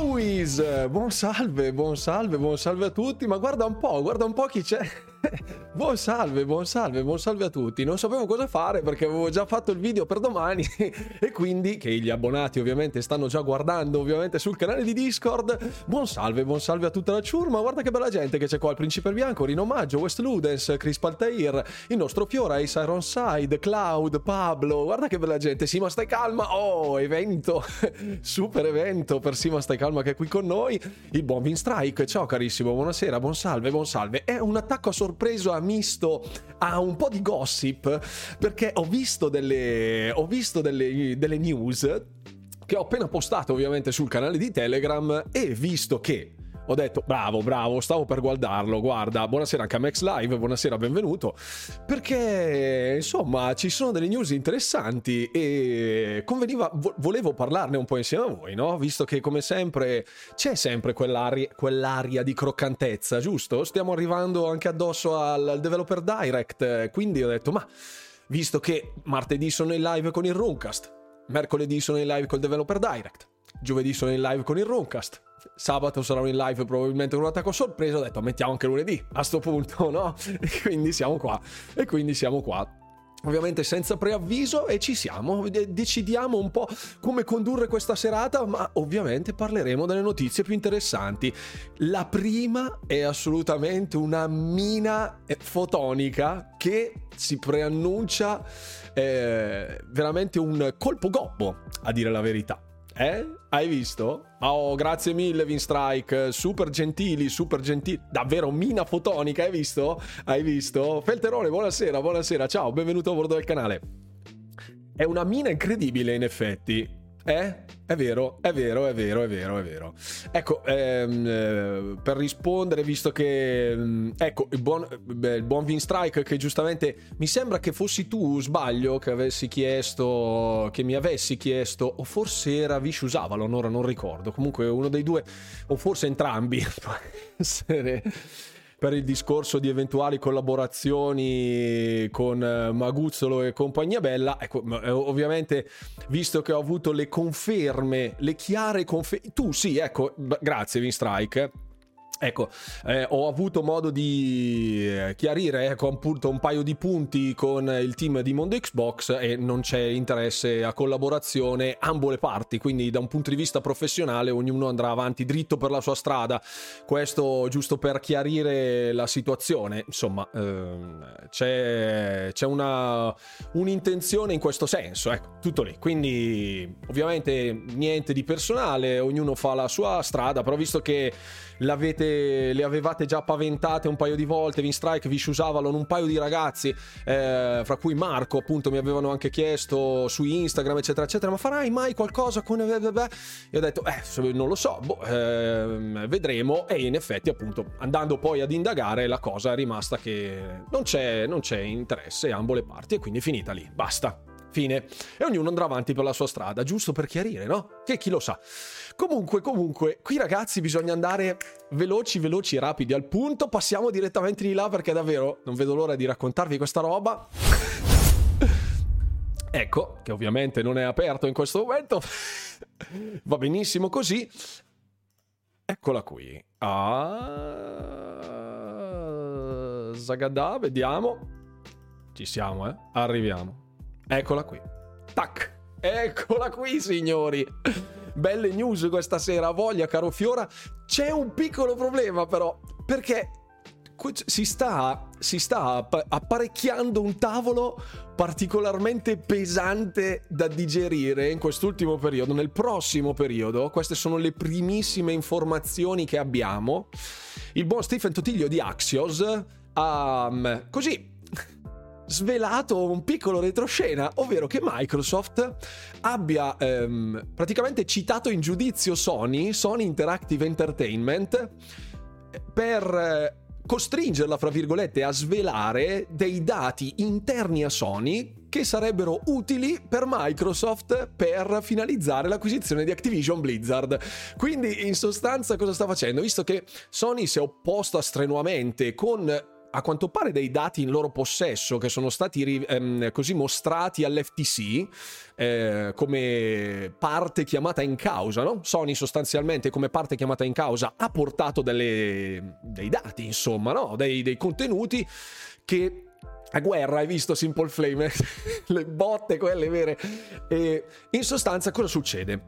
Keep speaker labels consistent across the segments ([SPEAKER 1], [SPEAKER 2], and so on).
[SPEAKER 1] Wiz, buon salve, buon salve, buon salve a tutti, ma guarda un po', guarda un po' chi c'è. Buon salve, buon salve, buon salve a tutti. Non sapevo cosa fare perché avevo già fatto il video per domani e quindi, che gli abbonati ovviamente stanno già guardando ovviamente sul canale di Discord. Buon salve, buon salve a tutta la ciurma. Guarda che bella gente che c'è qua, il Principe Bianco, Rino Maggio, West Ludens, Chris Paltair, il nostro Fiora, Ace Ironside, Cloud, Pablo. Guarda che bella gente. Sima stai calma. Oh, evento, super evento per Sima stai calma che è qui con noi. Il buon Vin Strike. Ciao carissimo, buonasera, buon salve, buon salve. È un attacco a sorpresa sorpreso a misto a un po' di gossip perché ho visto delle, ho visto delle, delle news che ho appena postato ovviamente sul canale di Telegram e visto che ho detto bravo, bravo, stavo per guardarlo, guarda, buonasera anche a Max Live, buonasera, benvenuto, perché insomma ci sono delle news interessanti e conveniva, volevo parlarne un po' insieme a voi, no? Visto che come sempre c'è sempre quell'aria, quell'aria di croccantezza, giusto? Stiamo arrivando anche addosso al Developer Direct, quindi ho detto ma visto che martedì sono in live con il Runcast, mercoledì sono in live col Developer Direct, giovedì sono in live con il Runcast, sabato sarò in live probabilmente con un attacco sorpresa, ho detto mettiamo anche lunedì a sto punto, no? E quindi siamo qua. E quindi siamo qua. Ovviamente senza preavviso e ci siamo, decidiamo un po' come condurre questa serata, ma ovviamente parleremo delle notizie più interessanti. La prima è assolutamente una mina fotonica che si preannuncia eh, veramente un colpo gobbo, a dire la verità. Eh? Hai visto? Oh, grazie mille, Vinstrike. Super gentili, super gentili. Davvero, mina fotonica, hai visto? Hai visto? Felterone, buonasera, buonasera. Ciao, benvenuto a bordo del canale. È una mina incredibile, in effetti. Eh? È vero, è vero, è vero, è vero, è vero. Ecco, ehm, eh, per rispondere, visto che... Ehm, ecco, il buon, il buon Vin Strike che giustamente... Mi sembra che fossi tu, sbaglio, che avessi chiesto... Che mi avessi chiesto... O forse era Vicious Avalon, ora non ricordo. Comunque uno dei due... O forse entrambi. Può essere per il discorso di eventuali collaborazioni con eh, Maguzzolo e compagnia bella. Ecco, eh, ovviamente, visto che ho avuto le conferme, le chiare conferme. Tu sì, ecco, grazie Vinstrike Ecco, eh, ho avuto modo di eh, chiarire ecco, appunto un paio di punti con il team di Mondo Xbox e non c'è interesse a collaborazione ambo le parti, quindi da un punto di vista professionale ognuno andrà avanti dritto per la sua strada. Questo giusto per chiarire la situazione, insomma, ehm, c'è, c'è una, un'intenzione in questo senso, ecco, tutto lì. Quindi ovviamente niente di personale, ognuno fa la sua strada, però visto che le avevate già paventate un paio di volte, Vinstrike, Vicious Avalon, un paio di ragazzi, eh, fra cui Marco appunto mi avevano anche chiesto su Instagram eccetera eccetera, ma farai mai qualcosa con... E ho detto, eh, non lo so, boh, eh, vedremo e in effetti appunto andando poi ad indagare la cosa è rimasta che non c'è, non c'è interesse ambo le parti e quindi è finita lì, basta. Fine. E ognuno andrà avanti per la sua strada, giusto per chiarire, no? Che chi lo sa. Comunque, comunque, qui ragazzi bisogna andare veloci, veloci, rapidi al punto. Passiamo direttamente di là perché davvero non vedo l'ora di raccontarvi questa roba. ecco, che ovviamente non è aperto in questo momento. Va benissimo così. Eccola qui. Ah, Zagadà, vediamo. Ci siamo, eh? Arriviamo. Eccola qui. Tac. Eccola qui, signori. Belle news questa sera, voglia, caro Fiora. C'è un piccolo problema, però, perché si sta, si sta apparecchiando un tavolo particolarmente pesante da digerire in quest'ultimo periodo. Nel prossimo periodo, queste sono le primissime informazioni che abbiamo. Il buon Stephen Totiglio di Axios ha um, così svelato un piccolo retroscena, ovvero che Microsoft abbia ehm, praticamente citato in giudizio Sony, Sony Interactive Entertainment, per eh, costringerla, fra virgolette, a svelare dei dati interni a Sony che sarebbero utili per Microsoft per finalizzare l'acquisizione di Activision Blizzard. Quindi, in sostanza, cosa sta facendo? Visto che Sony si è opposta strenuamente con a quanto pare dei dati in loro possesso che sono stati ehm, così mostrati all'FTC eh, come parte chiamata in causa, no? Sony sostanzialmente come parte chiamata in causa ha portato delle, dei dati, insomma, no? dei, dei contenuti che a guerra, hai visto Simple Flame? le botte quelle vere. E in sostanza cosa succede?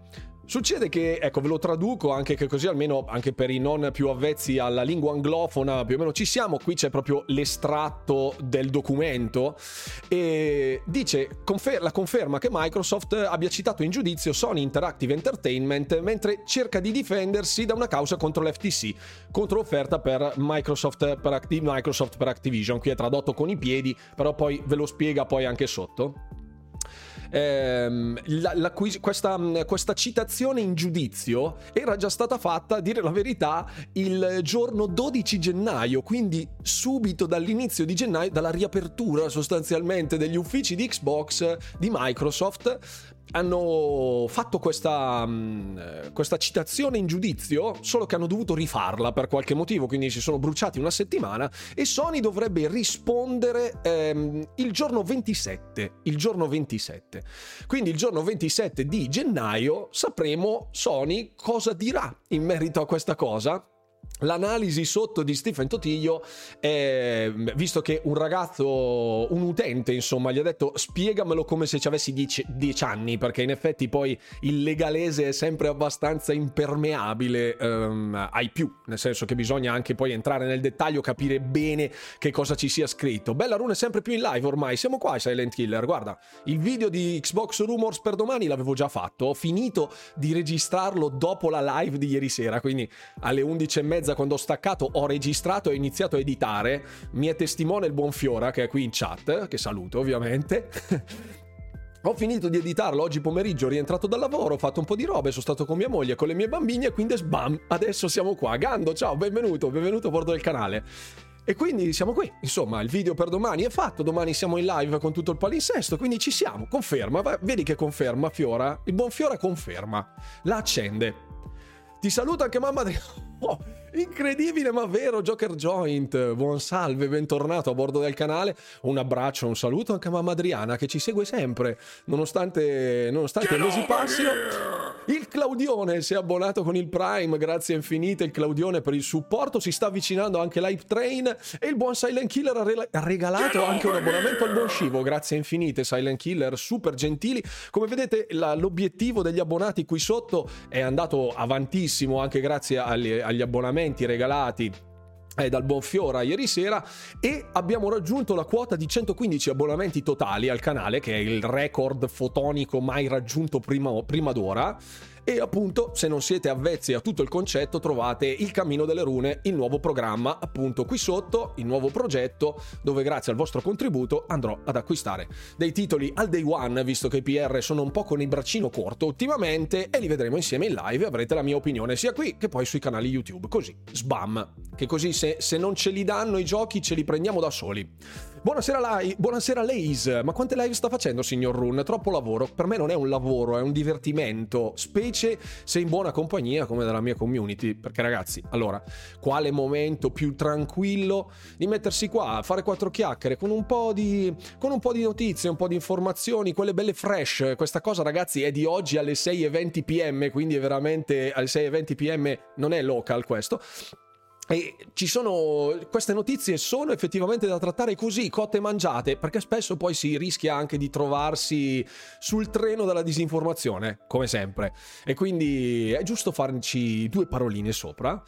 [SPEAKER 1] Succede che, ecco, ve lo traduco anche che così almeno anche per i non più avvezzi alla lingua anglofona più o meno ci siamo, qui c'è proprio l'estratto del documento e dice confer- la conferma che Microsoft abbia citato in giudizio Sony Interactive Entertainment mentre cerca di difendersi da una causa contro l'FTC, contro l'offerta per Microsoft per, Activ- Microsoft per Activision, qui è tradotto con i piedi, però poi ve lo spiega poi anche sotto ehm, la, la, questa, questa, citazione in giudizio era già stata fatta, a dire la verità, il giorno 12 gennaio, quindi subito dall'inizio di gennaio, dalla riapertura sostanzialmente degli uffici di Xbox di Microsoft hanno fatto questa, mm, questa, citazione in giudizio, solo che hanno dovuto rifarla per qualche motivo, quindi si sono bruciati una settimana e Sony dovrebbe rispondere ehm, il giorno 27, il giorno 27. Quindi il giorno 27 di gennaio sapremo Sony cosa dirà in merito a questa cosa L'analisi sotto di Stephen Totiglio, è, visto che un ragazzo, un utente, insomma, gli ha detto spiegamelo come se ci avessi 10 anni, perché in effetti poi il legalese è sempre abbastanza impermeabile um, ai più, nel senso che bisogna anche poi entrare nel dettaglio, capire bene che cosa ci sia scritto. Bella Rune è sempre più in live ormai, siamo qua Silent Killer, guarda, il video di Xbox Rumors per domani l'avevo già fatto, ho finito di registrarlo dopo la live di ieri sera, quindi alle 11 e mezza quando ho staccato ho registrato e ho iniziato a editare. Mi è testimone il buon Fiora che è qui in chat, che saluto ovviamente. Ho finito di editarlo oggi pomeriggio, rientrato dal lavoro, ho fatto un po' di robe, sono stato con mia moglie, con le mie bambine e quindi sbam, adesso siamo qua. Gando, ciao, benvenuto, benvenuto a bordo del canale. E quindi siamo qui, insomma, il video per domani è fatto, domani siamo in live con tutto il palinsesto, quindi ci siamo, conferma, vedi che conferma Fiora, il buon Fiora conferma, la accende. Ti saluto anche mamma. Oh, incredibile ma vero Joker Joint, buon salve, bentornato a bordo del canale, un abbraccio, un saluto anche a mamma Adriana che ci segue sempre, nonostante, nonostante mesi passino. Il Claudione si è abbonato con il Prime, grazie infinite. Il Claudione per il supporto, si sta avvicinando anche l'Hype Train. E il buon Silent Killer ha, re- regalato anche un abbonamento al buon Scivo, grazie infinite Silent Killer, super gentili. Come vedete la, l'obiettivo degli abbonati qui sotto è andato avantissimo anche grazie agli, agli abbonamenti regalati eh, dal buon Fiora ieri sera e abbiamo raggiunto la quota di 115 abbonamenti totali al canale che è il record fotonico mai raggiunto prima, prima d'ora e appunto, se non siete avvezzi a tutto il concetto, trovate Il Cammino delle Rune, il nuovo programma, appunto qui sotto, il nuovo progetto, dove grazie al vostro contributo andrò ad acquistare dei titoli al day one, visto che i PR sono un po' con il braccino corto ultimamente, e li vedremo insieme in live avrete la mia opinione sia qui che poi sui canali YouTube. Così, sbam, che così se, se non ce li danno i giochi ce li prendiamo da soli. Buonasera, Lai, buonasera Lays. Ma quante live sta facendo, signor Run? Troppo lavoro. Per me non è un lavoro, è un divertimento. Specie se in buona compagnia come della mia community. Perché, ragazzi, allora, quale momento più tranquillo di mettersi qua a fare quattro chiacchiere con un po' di, con un po' di notizie, un po' di informazioni, quelle belle fresh. Questa cosa, ragazzi, è di oggi alle 6.20 pm, quindi è veramente alle 6.20 pm, non è local questo. E ci sono queste notizie sono effettivamente da trattare così, cotte e mangiate, perché spesso poi si rischia anche di trovarsi sul treno della disinformazione, come sempre. E quindi è giusto farci due paroline sopra.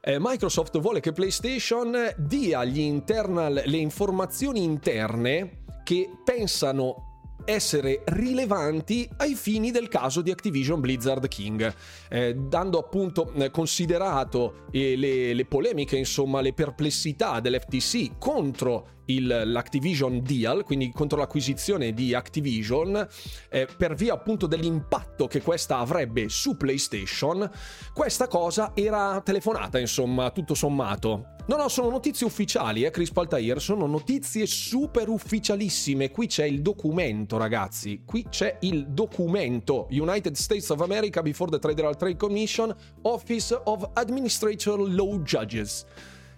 [SPEAKER 1] Eh, Microsoft vuole che PlayStation dia internal, le informazioni interne che pensano essere rilevanti ai fini del caso di Activision Blizzard King, eh, dando appunto eh, considerato eh, le, le, polemiche, insomma le perplessità dell'FTC contro il, l'Activision deal, quindi contro l'acquisizione di Activision, eh, per via appunto dell'impatto che questa avrebbe su PlayStation, questa cosa era telefonata, insomma, tutto sommato. No, no, sono notizie ufficiali, eh, Chris Paltair, sono notizie super ufficialissime. Qui c'è il documento, ragazzi. Qui c'è il documento. United States of America before the Federal Trade Commission, Office of Administrator Law Judges.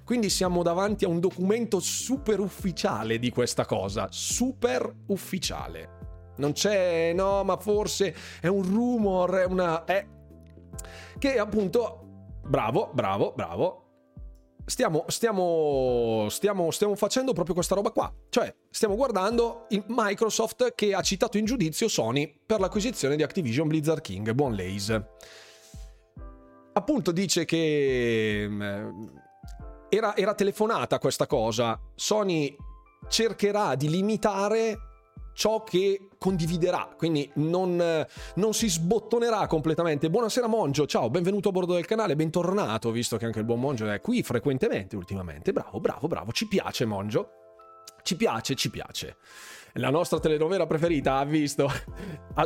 [SPEAKER 1] Quindi siamo davanti a un documento super ufficiale di questa cosa, super ufficiale. Non c'è, no, ma forse è un rumor, è una... È... Che appunto... Bravo, bravo, bravo. Stiamo, stiamo, stiamo, stiamo facendo proprio questa roba qua. Cioè, stiamo guardando Microsoft che ha citato in giudizio Sony per l'acquisizione di Activision Blizzard King. Buon Lays. Appunto dice che mm, era, era telefonata questa cosa. Sony cercherà di limitare ciò che condividerà, quindi non, non, si sbottonerà completamente. Buonasera Mongio, ciao, benvenuto a bordo del canale, bentornato, visto che anche il buon Mongio è qui frequentemente ultimamente. Bravo, bravo, bravo, ci piace Mongio. Ci piace, ci piace la nostra telenovela preferita, ha visto.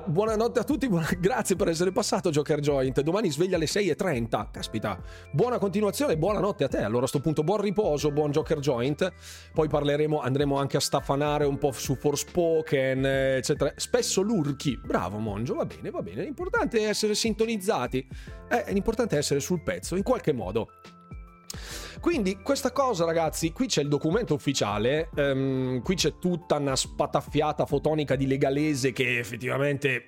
[SPEAKER 1] Buonanotte a tutti, buona... grazie per essere passato Joker Joint. Domani sveglia alle 6.30. Caspita, buona continuazione, buonanotte a te. Allora a sto punto buon riposo, buon Joker Joint. Poi parleremo, andremo anche a staffanare un po' su Forspoken, eccetera. Spesso lurchi. Bravo Monjo, va bene, va bene. L'importante è essere sintonizzati. Eh, l'importante è essere sul pezzo, in qualche modo. Quindi questa cosa ragazzi, qui c'è il documento ufficiale, um, qui c'è tutta una spataffiata fotonica di legalese che effettivamente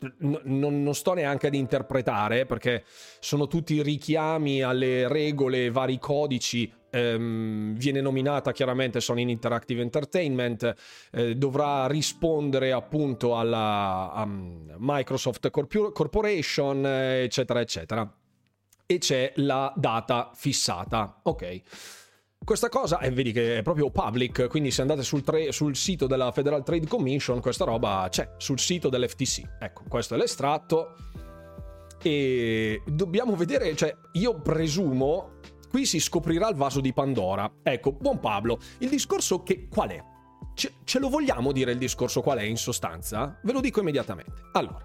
[SPEAKER 1] n- non, non, sto neanche ad interpretare perché sono tutti richiami alle regole, vari codici. Um, viene nominata chiaramente Sony Interactive Entertainment, eh, dovrà rispondere appunto alla Microsoft Corp- Corporation, eccetera, eccetera e c'è la data fissata. Ok. Questa cosa, eh, vedi che è proprio public, quindi se andate sul, tre, sul, sito della Federal Trade Commission, questa roba c'è sul sito dell'FTC. Ecco, questo è l'estratto. E dobbiamo vedere, cioè, io presumo, qui si scoprirà il vaso di Pandora. Ecco, buon Pablo, il discorso che qual è? Ce, ce lo vogliamo dire il discorso qual è in sostanza? Ve lo dico immediatamente. Allora,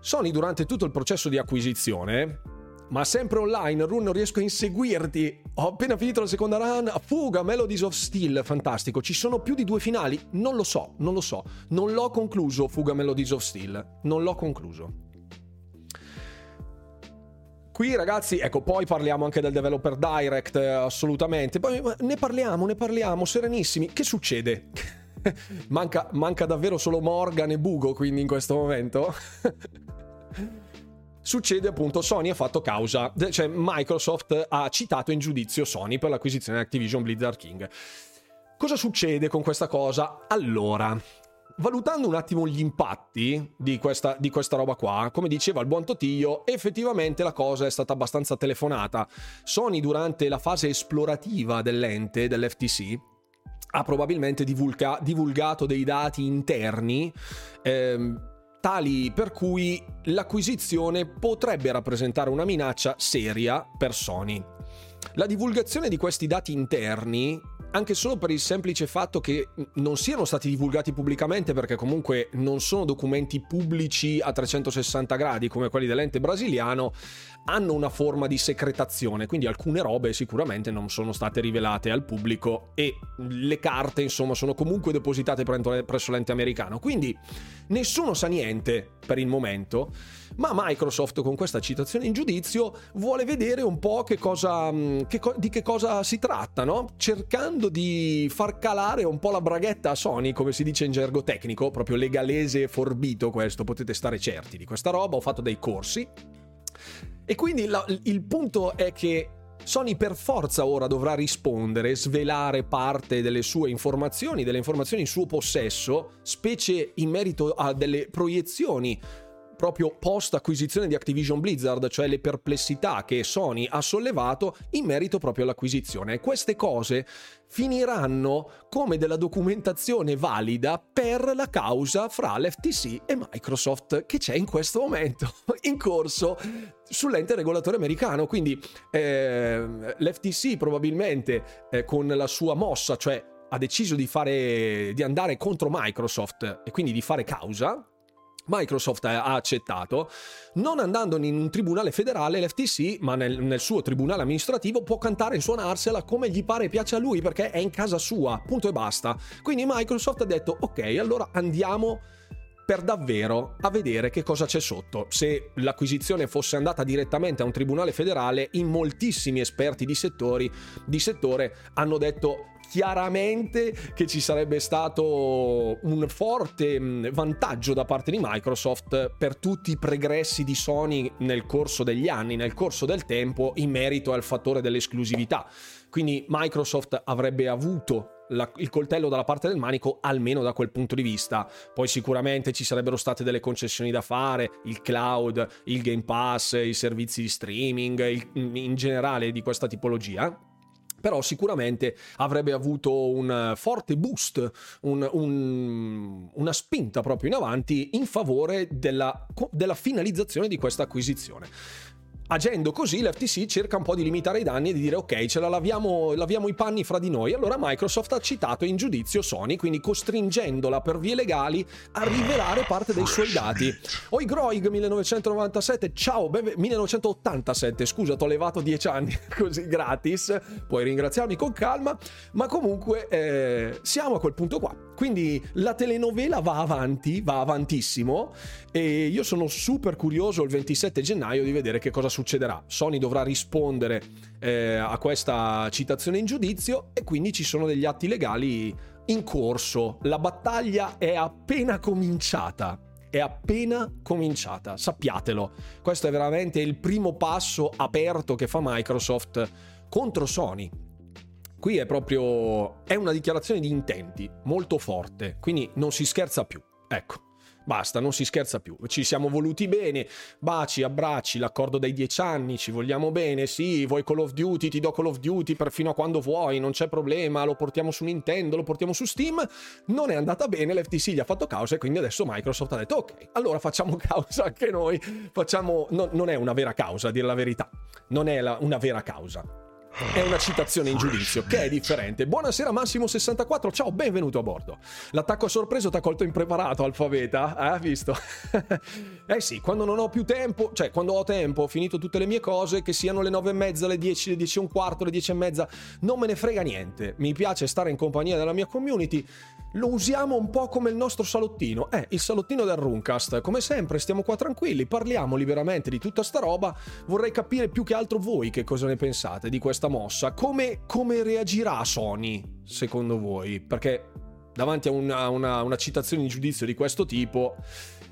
[SPEAKER 1] Sony durante tutto il processo di acquisizione ma sempre online, Run, non riesco a inseguirti. Ho appena finito la seconda run, fuga, Melodies of Steel, fantastico. Ci sono più di due finali? Non lo so, non lo so. Non l'ho concluso, fuga Melodies of Steel. Non l'ho concluso. Qui ragazzi, ecco, poi parliamo anche del developer direct, assolutamente. Poi ne parliamo, ne parliamo, serenissimi. Che succede? manca, manca davvero solo Morgan e Bugo quindi in questo momento? succede appunto Sony ha fatto causa, cioè Microsoft ha citato in giudizio Sony per l'acquisizione di Activision Blizzard King. Cosa succede con questa cosa? Allora, valutando un attimo gli impatti di questa, di questa, roba qua, come diceva il buon Totillo, effettivamente la cosa è stata abbastanza telefonata. Sony durante la fase esplorativa dell'ente, dell'FTC, ha probabilmente divulga, divulgato dei dati interni. Ehm, tali per cui l'acquisizione potrebbe rappresentare una minaccia seria per Sony. La divulgazione di questi dati interni anche solo per il semplice fatto che non siano stati divulgati pubblicamente perché comunque non sono documenti pubblici a 360 gradi come quelli dell'ente brasiliano, hanno una forma di secretazione, quindi alcune robe sicuramente non sono state rivelate al pubblico e le carte insomma sono comunque depositate presso l'ente americano, quindi nessuno sa niente per il momento ma Microsoft con questa citazione in giudizio vuole vedere un po' che cosa, mm, che di che cosa si tratta, no? cercando di far calare un po' la braghetta a Sony, come si dice in gergo tecnico, proprio legalese e forbito questo, potete stare certi di questa roba, ho fatto dei corsi. E quindi la, il punto è che Sony per forza ora dovrà rispondere, svelare parte delle sue informazioni, delle informazioni in suo possesso, specie in merito a delle proiezioni proprio post acquisizione di Activision Blizzard, cioè le perplessità che Sony ha sollevato in merito proprio all'acquisizione. E queste cose finiranno come della documentazione valida per la causa fra l'FTC e Microsoft che c'è in questo momento in corso sull'ente regolatore americano. Quindi eh, l'FTC probabilmente eh, con la sua mossa, cioè ha deciso di, fare, di andare contro Microsoft e quindi di fare causa, Microsoft ha accettato, non andando in un tribunale federale, l'FTC, ma nel, nel, suo tribunale amministrativo, può cantare e suonarsela come gli pare e piace a lui perché è in casa sua, punto e basta. Quindi Microsoft ha detto, ok, allora andiamo per davvero a vedere che cosa c'è sotto. Se l'acquisizione fosse andata direttamente a un tribunale federale, in moltissimi esperti di, settori, di settore hanno detto chiaramente che ci sarebbe stato un forte mm, vantaggio da parte di Microsoft per tutti i pregressi di Sony nel corso degli anni, nel corso del tempo, in merito al fattore dell'esclusività. Quindi Microsoft avrebbe avuto la, il coltello dalla parte del manico, almeno da quel punto di vista. Poi sicuramente ci sarebbero state delle concessioni da fare, il cloud, il Game Pass, i servizi di streaming, il, in generale di questa tipologia però sicuramente avrebbe avuto un forte boost, un, un, una spinta proprio in avanti in favore della, della finalizzazione di questa acquisizione. Agendo così l'FTC cerca un po' di limitare i danni e di dire ok, ce la laviamo, laviamo i panni fra di noi. Allora Microsoft ha citato in giudizio Sony, quindi costringendola per vie legali a rivelare parte dei suoi dati. Oi Groig 1997, ciao, beh, 1987, scusa, ti ho levato 10 anni così gratis, puoi ringraziarmi con calma, ma comunque eh, siamo a quel punto qua. Quindi la telenovela va avanti, va avantissimo e io sono super curioso il 27 gennaio di vedere che cosa succederà. Sony dovrà rispondere eh, a questa citazione in giudizio e quindi ci sono degli atti legali in corso. La battaglia è appena cominciata. È appena cominciata, sappiatelo. Questo è veramente il primo passo aperto che fa Microsoft contro Sony Qui è proprio. è una dichiarazione di intenti molto forte, quindi non si scherza più. Ecco. Basta, non si scherza più. Ci siamo voluti bene, baci, abbracci, l'accordo dei dieci anni, ci vogliamo bene, sì, vuoi Call of Duty, ti do Call of Duty perfino a quando vuoi, non c'è problema, lo portiamo su Nintendo, lo portiamo su Steam. Non è andata bene, l'FTC gli ha fatto causa e quindi adesso Microsoft ha detto ok, allora facciamo causa anche noi, facciamo... No, non è una vera causa, a dire la verità, non è la, una vera causa è una citazione in giudizio, che è differente. Buonasera Massimo64, ciao, benvenuto a bordo. L'attacco a sorpreso ti ha colto impreparato, Alfabeta, eh, visto? eh sì, quando non ho più tempo, cioè quando ho tempo, ho finito tutte le mie cose, che siano le nove e mezza, le dieci, le dieci e un quarto, le dieci e mezza, non me ne frega niente. Mi piace stare in compagnia della mia community, lo usiamo un po' come il nostro salottino. Eh, il salottino del Runcast. Come sempre, stiamo qua tranquilli, parliamo liberamente di tutta sta roba. Vorrei capire più che altro voi che cosa ne pensate di questa mossa. Come, come reagirà Sony, secondo voi? Perché davanti a una, una, una citazione in giudizio di questo tipo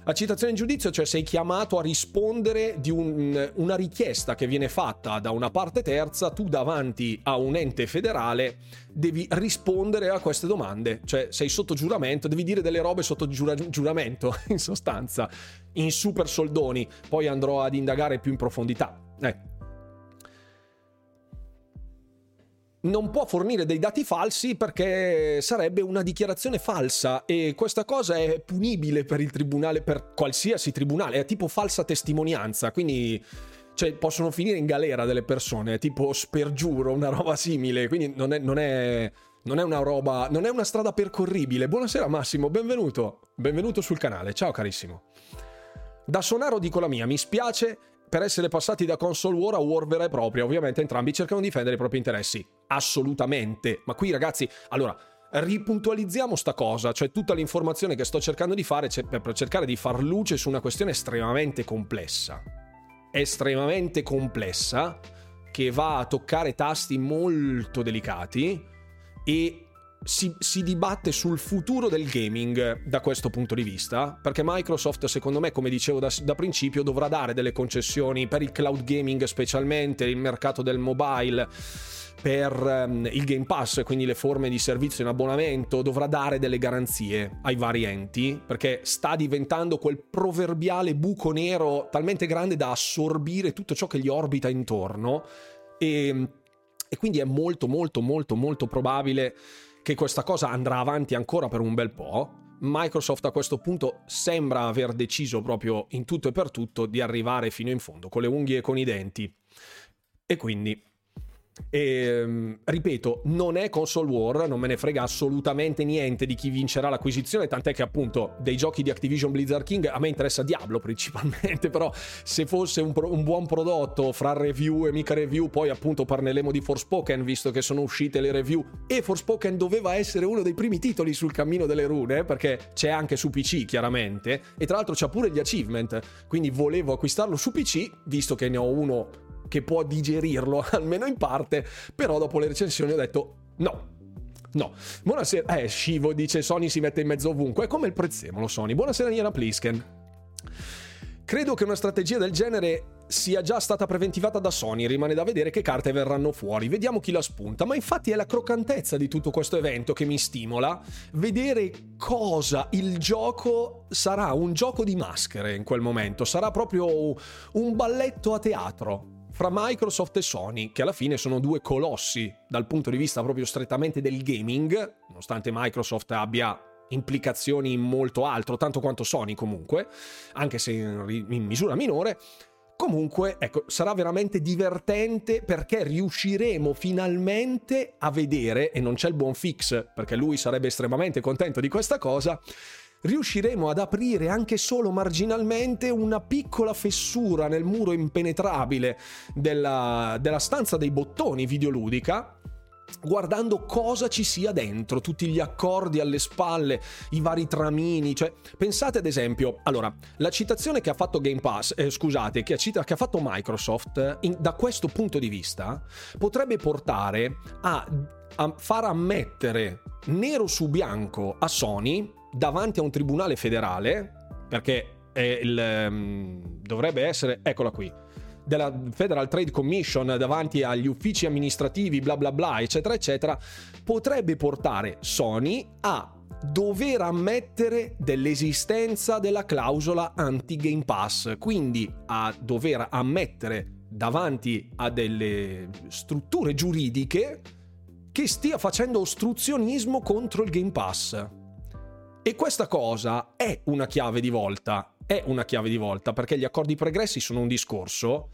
[SPEAKER 1] la citazione in giudizio, cioè sei chiamato a rispondere di un, una richiesta che viene fatta da una parte terza, tu davanti a un ente federale devi rispondere a queste domande, cioè sei sotto giuramento, devi dire delle robe sotto giura, giuramento, in sostanza, in super soldoni, poi andrò ad indagare più in profondità. Eh. Non può fornire dei dati falsi perché sarebbe una dichiarazione falsa e questa cosa è punibile per il tribunale, per qualsiasi tribunale, è tipo falsa testimonianza, quindi cioè, possono finire in galera delle persone, tipo spergiuro, una roba simile, quindi non è, non è, non è una roba, non è una strada percorribile. Buonasera Massimo, benvenuto, benvenuto sul canale, ciao carissimo. Da Sonaro dico la mia, mi spiace per essere passati da console war a war vera e propria. Ovviamente entrambi cercano di difendere i propri interessi. Assolutamente. Ma qui ragazzi, allora, ripuntualizziamo sta cosa, cioè tutta l'informazione che sto cercando di fare per cercare di far luce su una questione estremamente complessa. Estremamente complessa, che va a toccare tasti molto delicati e si, si, dibatte sul futuro del gaming da questo punto di vista, perché Microsoft, secondo me, come dicevo da, da, principio, dovrà dare delle concessioni per il cloud gaming, specialmente il mercato del mobile. Per um, il Game Pass, quindi le forme di servizio in abbonamento, dovrà dare delle garanzie ai vari enti perché sta diventando quel proverbiale buco nero talmente grande da assorbire tutto ciò che gli orbita intorno. E, e quindi è molto, molto, molto, molto probabile che questa cosa andrà avanti ancora per un bel po'. Microsoft a questo punto sembra aver deciso proprio in tutto e per tutto di arrivare fino in fondo, con le unghie e con i denti. E quindi E, ehm, ripeto, non è console war, non me ne frega assolutamente niente di chi vincerà l'acquisizione, tant'è che appunto dei giochi di Activision Blizzard King a me interessa Diablo principalmente, però se fosse un, pro- un buon prodotto fra review e mica review, poi appunto parleremo di Forspoken, visto che sono uscite le review. E Forspoken doveva essere uno dei primi titoli sul cammino delle rune, perché c'è anche su PC chiaramente, e tra l'altro c'ha pure gli achievement, quindi volevo acquistarlo su PC, visto che ne ho uno che può digerirlo, almeno in parte, però dopo le recensioni ho detto no. No, buonasera. Eh, Shivo dice Sony si mette in mezzo ovunque. È come il prezzemolo, Sony. Buonasera, Niana Plisken. Credo che una strategia del genere sia già stata preventivata da Sony, rimane da vedere che carte verranno fuori, vediamo chi la spunta, ma infatti è la croccantezza di tutto questo evento che mi stimola, vedere cosa il gioco sarà, un gioco di maschere in quel momento, sarà proprio un balletto a teatro, fra Microsoft e Sony, che alla fine sono due colossi dal punto di vista proprio strettamente del gaming, nonostante Microsoft abbia implicazioni in molto altro, tanto quanto Sony comunque, anche se in, misura minore. Comunque, ecco, sarà veramente divertente perché riusciremo finalmente a vedere, e non c'è il buon fix, perché lui sarebbe estremamente contento di questa cosa, riusciremo ad aprire anche solo marginalmente una piccola fessura nel muro impenetrabile della, della stanza dei bottoni videoludica guardando cosa ci sia dentro, tutti gli accordi alle spalle, i vari tramini, cioè pensate ad esempio, allora, la citazione che ha fatto Game Pass, eh, scusate, che ha, cita- che ha, fatto Microsoft, in, da questo punto di vista, potrebbe portare a, a far ammettere nero su bianco a Sony davanti a un tribunale federale, perché il, um, dovrebbe essere, eccola qui, della Federal Trade Commission davanti agli uffici amministrativi, bla bla bla, eccetera, eccetera, potrebbe portare Sony a dover ammettere dell'esistenza della clausola anti-Game Pass, quindi a dover ammettere davanti a delle strutture giuridiche che stia facendo ostruzionismo contro il Game Pass. E questa cosa è una chiave di volta, è una chiave di volta, perché gli accordi pregressi sono un discorso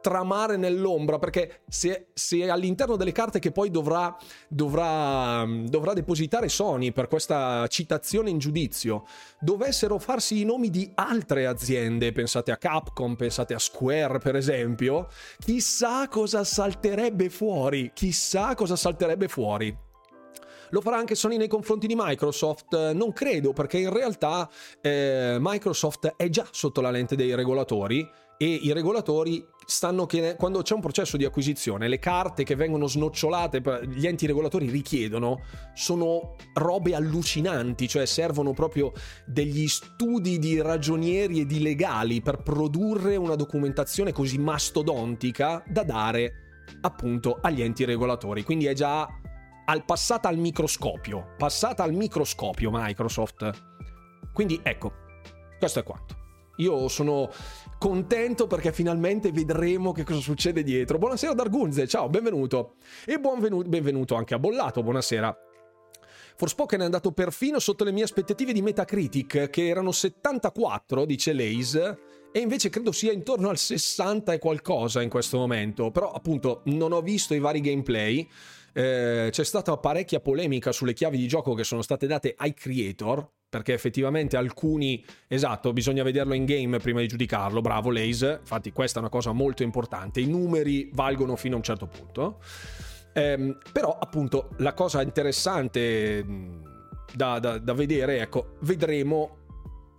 [SPEAKER 1] tramare nell'ombra, perché se, se all'interno delle carte che poi dovrà, dovrà, dovrà, depositare Sony per questa citazione in giudizio, dovessero farsi i nomi di altre aziende, pensate a Capcom, pensate a Square per esempio, chissà cosa salterebbe fuori, chissà cosa salterebbe fuori. Lo farà anche Sony nei confronti di Microsoft? Non credo, perché in realtà eh, Microsoft è già sotto la lente dei regolatori e i regolatori stanno che quando c'è un processo di acquisizione le carte che vengono snocciolate gli enti regolatori richiedono sono robe allucinanti cioè servono proprio degli studi di ragionieri e di legali per produrre una documentazione così mastodontica da dare appunto agli enti regolatori quindi è già al, passata al microscopio. Passata al microscopio Microsoft. Quindi ecco, questo è quanto. Io sono contento perché finalmente vedremo che cosa succede dietro. Buonasera Dargunze, ciao, benvenuto. E buonvenuto, benvenuto anche a Bollato, buonasera. Forspoken è andato perfino sotto le mie aspettative di Metacritic, che erano 74, dice Lays, e invece credo sia intorno al 60 e qualcosa in questo momento. Però appunto non ho visto i vari gameplay eh, c'è stata parecchia polemica sulle chiavi di gioco che sono state date ai creator, perché effettivamente alcuni, esatto, bisogna vederlo in game prima di giudicarlo, bravo Lace, infatti questa è una cosa molto importante, i numeri valgono fino a un certo punto, eh, però appunto la cosa interessante da, da, da vedere, ecco, vedremo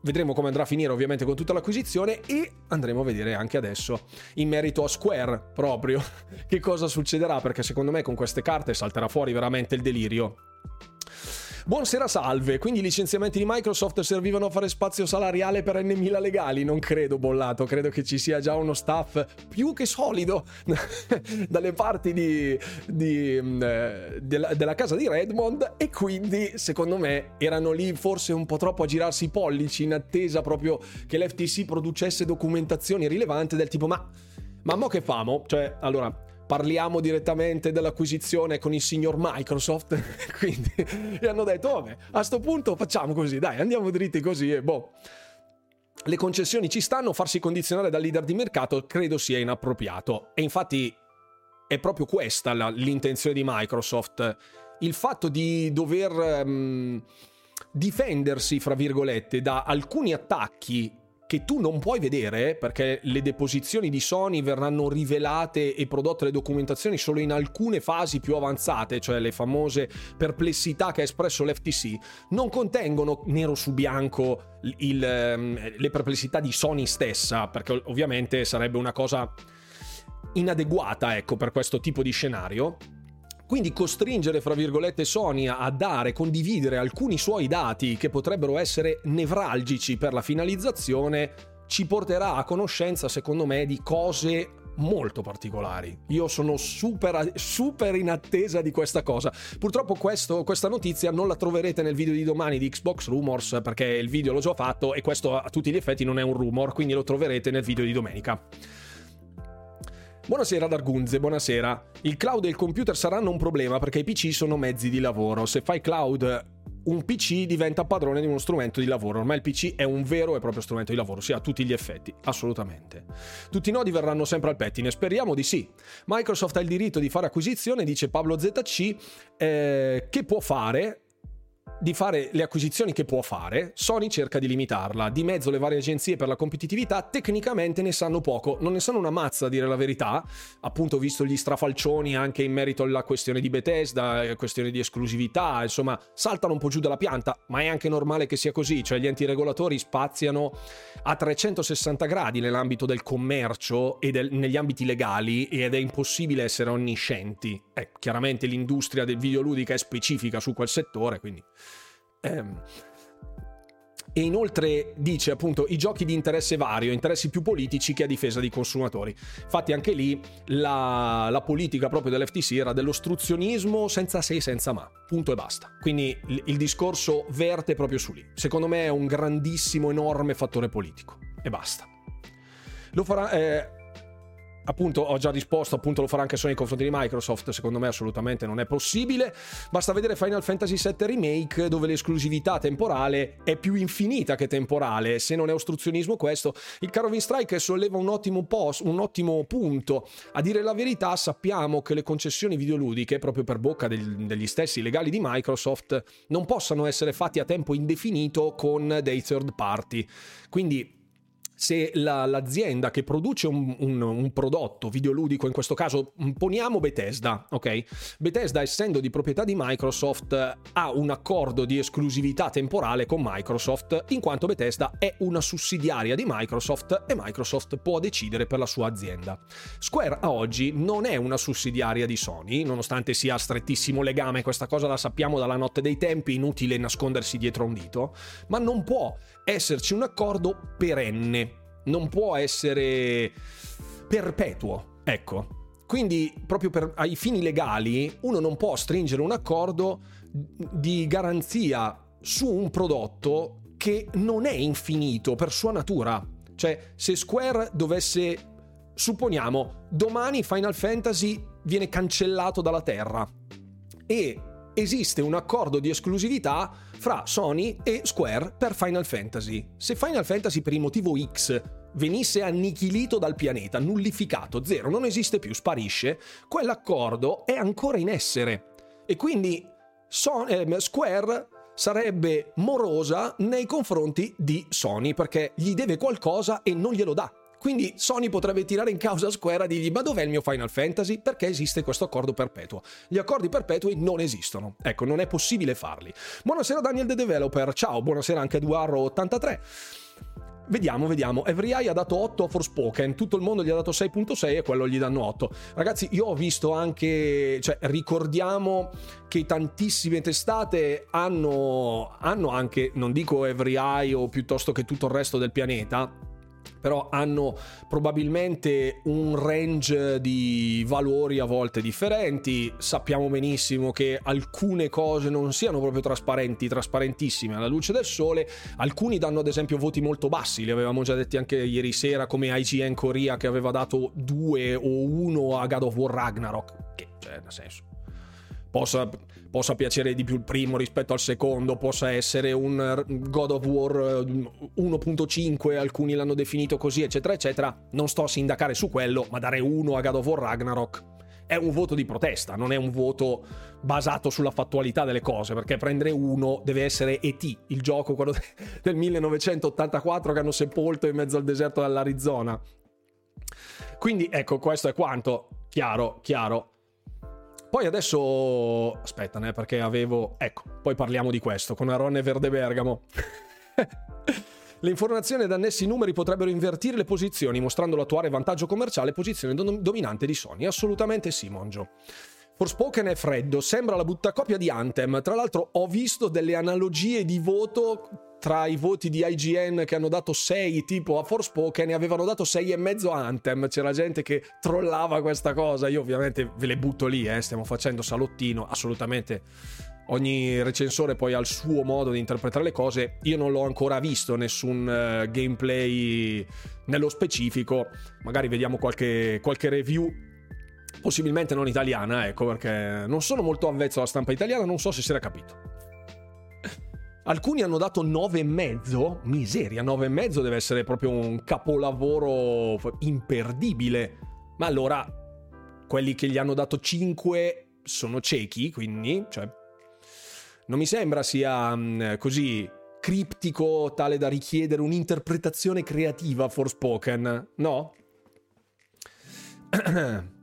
[SPEAKER 1] Vedremo come andrà a finire ovviamente con tutta l'acquisizione e andremo a vedere anche adesso in merito a Square proprio che cosa succederà perché secondo me con queste carte salterà fuori veramente il delirio. Buonasera salve, quindi i licenziamenti di Microsoft servivano a fare spazio salariale per N.000 legali? Non credo bollato, credo che ci sia già uno staff più che solido dalle parti di, di, mm, eh, della, della, casa di Redmond e quindi secondo me erano lì forse un po' troppo a girarsi i pollici in attesa proprio che l'FTC producesse documentazioni rilevanti del tipo ma, ma mo che famo? Cioè, allora parliamo direttamente dell'acquisizione con il signor Microsoft. Quindi e hanno detto, vabbè, a sto punto facciamo così, dai, andiamo dritti così e boh. Le concessioni ci stanno, farsi condizionare dal leader di mercato credo sia inappropriato. E infatti è proprio questa la, l'intenzione di Microsoft. Il fatto di dover um, difendersi, fra virgolette, da alcuni attacchi che tu non puoi vedere perché le deposizioni di Sony verranno rivelate e prodotte le documentazioni solo in alcune fasi più avanzate, cioè le famose perplessità che ha espresso l'FTC, non contengono nero su bianco il, ehm, le perplessità di Sony stessa, perché ovviamente sarebbe una cosa inadeguata ecco, per questo tipo di scenario. Quindi costringere, fra virgolette, Sony a dare, condividere alcuni suoi dati che potrebbero essere nevralgici per la finalizzazione, ci porterà a conoscenza, secondo me, di cose molto particolari. Io sono super, super in attesa di questa cosa. Purtroppo questo, questa notizia non la troverete nel video di domani di Xbox Rumors perché il video l'ho già fatto e questo a tutti gli effetti non è un rumor, quindi lo troverete nel video di domenica. Buonasera Dargunze, buonasera. Il cloud e il computer saranno un problema perché i PC sono mezzi di lavoro. Se fai cloud un PC diventa padrone di uno strumento di lavoro. Ormai il PC è un vero e proprio strumento di lavoro, sì, a tutti gli effetti, assolutamente. Tutti i nodi verranno sempre al pettine, speriamo di sì. Microsoft ha il diritto di fare acquisizione, dice Pablo ZC, eh, che può fare di fare le acquisizioni che può fare, Sony cerca di limitarla. Di mezzo le varie agenzie per la competitività tecnicamente ne sanno poco, non ne sanno una mazza a dire la verità. Appunto, visto gli strafalcioni anche in merito alla questione di Bethesda, questione di esclusività, insomma, saltano un po' giù dalla pianta, ma è anche normale che sia così, cioè gli enti regolatori spaziano a 360 gradi nell'ambito del commercio e del, negli ambiti legali ed è impossibile essere onniscienti. Eh, chiaramente l'industria del videoludica è specifica su quel settore, quindi Ehm, e inoltre dice appunto i giochi di interesse vario, interessi più politici che a difesa dei consumatori. Infatti anche lì la, la politica proprio dell'FTC era dell'ostruzionismo senza se e senza ma, punto e basta. Quindi il, il discorso verte proprio su lì. Secondo me è un grandissimo, enorme fattore politico e basta. Lo farà... Eh, appunto ho già risposto, appunto lo farà anche Sony nei confronti di Microsoft, secondo me assolutamente non è possibile. Basta vedere Final Fantasy VII Remake dove l'esclusività temporale è più infinita che temporale, se non è ostruzionismo questo. Il caro Strike solleva un ottimo, post, un ottimo punto. A dire la verità sappiamo che le concessioni videoludiche, proprio per bocca del, degli stessi legali di Microsoft, non possano essere fatti a tempo indefinito con dei third party. Quindi se la, l'azienda che produce un, un, un, prodotto videoludico, in questo caso poniamo Bethesda, ok? Bethesda essendo di proprietà di Microsoft ha un accordo di esclusività temporale con Microsoft, in quanto Bethesda è una sussidiaria di Microsoft e Microsoft può decidere per la sua azienda. Square a oggi non è una sussidiaria di Sony, nonostante sia a strettissimo legame, questa cosa la sappiamo dalla notte dei tempi, inutile nascondersi dietro un dito, ma non può esserci un accordo perenne non può essere perpetuo, ecco. Quindi, proprio per, ai fini legali, uno non può stringere un accordo di garanzia su un prodotto che non è infinito per sua natura. Cioè, se Square dovesse, supponiamo, domani Final Fantasy viene cancellato dalla Terra e esiste un accordo di esclusività fra Sony e Square per Final Fantasy. Se Final Fantasy per il motivo X venisse annichilito dal pianeta, nullificato, zero, non esiste più, sparisce, quell'accordo è ancora in essere. E quindi Son- eh, Square sarebbe morosa nei confronti di Sony perché gli deve qualcosa e non glielo dà. Quindi Sony potrebbe tirare in causa Square e dirgli ma dov'è il mio Final Fantasy? Perché esiste questo accordo perpetuo. Gli accordi perpetui non esistono. Ecco, non è possibile farli. Buonasera Daniel the Developer, ciao, buonasera anche Eduardo83. Vediamo, vediamo. Every Eye ha dato 8 a Forspoken, tutto il mondo gli ha dato 6.6 e quello gli danno 8. Ragazzi, io ho visto anche, cioè ricordiamo che tantissime testate hanno, hanno anche, non dico Every Eye o piuttosto che tutto il resto del pianeta, però hanno probabilmente un range di valori a volte differenti. Sappiamo benissimo che alcune cose non siano proprio trasparenti, trasparentissime alla luce del sole. Alcuni danno ad esempio voti molto bassi, li avevamo già detti anche ieri sera, come IGN Korea che aveva dato 2 o 1 a God of War Ragnarok, che cioè, nel senso possa, possa, piacere di più il primo rispetto al secondo, possa essere un God of War 1.5, eh, alcuni l'hanno definito così, eccetera, eccetera. Non sto a sindacare su quello, ma dare uno a God of War Ragnarok è un voto di protesta, non è un voto basato sulla fattualità delle cose, perché prendere uno deve essere E.T., il gioco quello del 1984 che hanno sepolto in mezzo al deserto dell'Arizona. Quindi ecco, questo è quanto. Chiaro, chiaro. Poi adesso aspettane perché avevo ecco, poi parliamo di questo con Aronne Verde Bergamo. Le informazioni ed annessi numeri potrebbero invertire le posizioni, mostrando l'attuale vantaggio commerciale e posizione dominante di Sony. Assolutamente sì, Monjo. Forspoken è freddo, sembra la buttacopia di Anthem. Tra l'altro ho visto delle analogie di voto tra i voti di IGN che hanno dato 6 tipo a Forspoken e avevano dato 6,5 a Anthem. C'era gente che trollava questa cosa. Io ovviamente ve le butto lì, eh. stiamo facendo salottino, assolutamente. Ogni recensore poi ha il suo modo di interpretare le cose. Io non l'ho ancora visto nessun uh, gameplay nello specifico. Magari vediamo qualche, qualche review possibilmente non italiana, ecco, perché non sono molto avvezzo alla stampa italiana, non so se si era capito. Alcuni hanno dato 9,5. Miseria, 9,5 deve essere proprio un capolavoro imperdibile. Ma allora, quelli che gli hanno dato 5 sono ciechi, quindi, cioè, non mi sembra sia um, così criptico tale da richiedere un'interpretazione creativa Forspoken, no?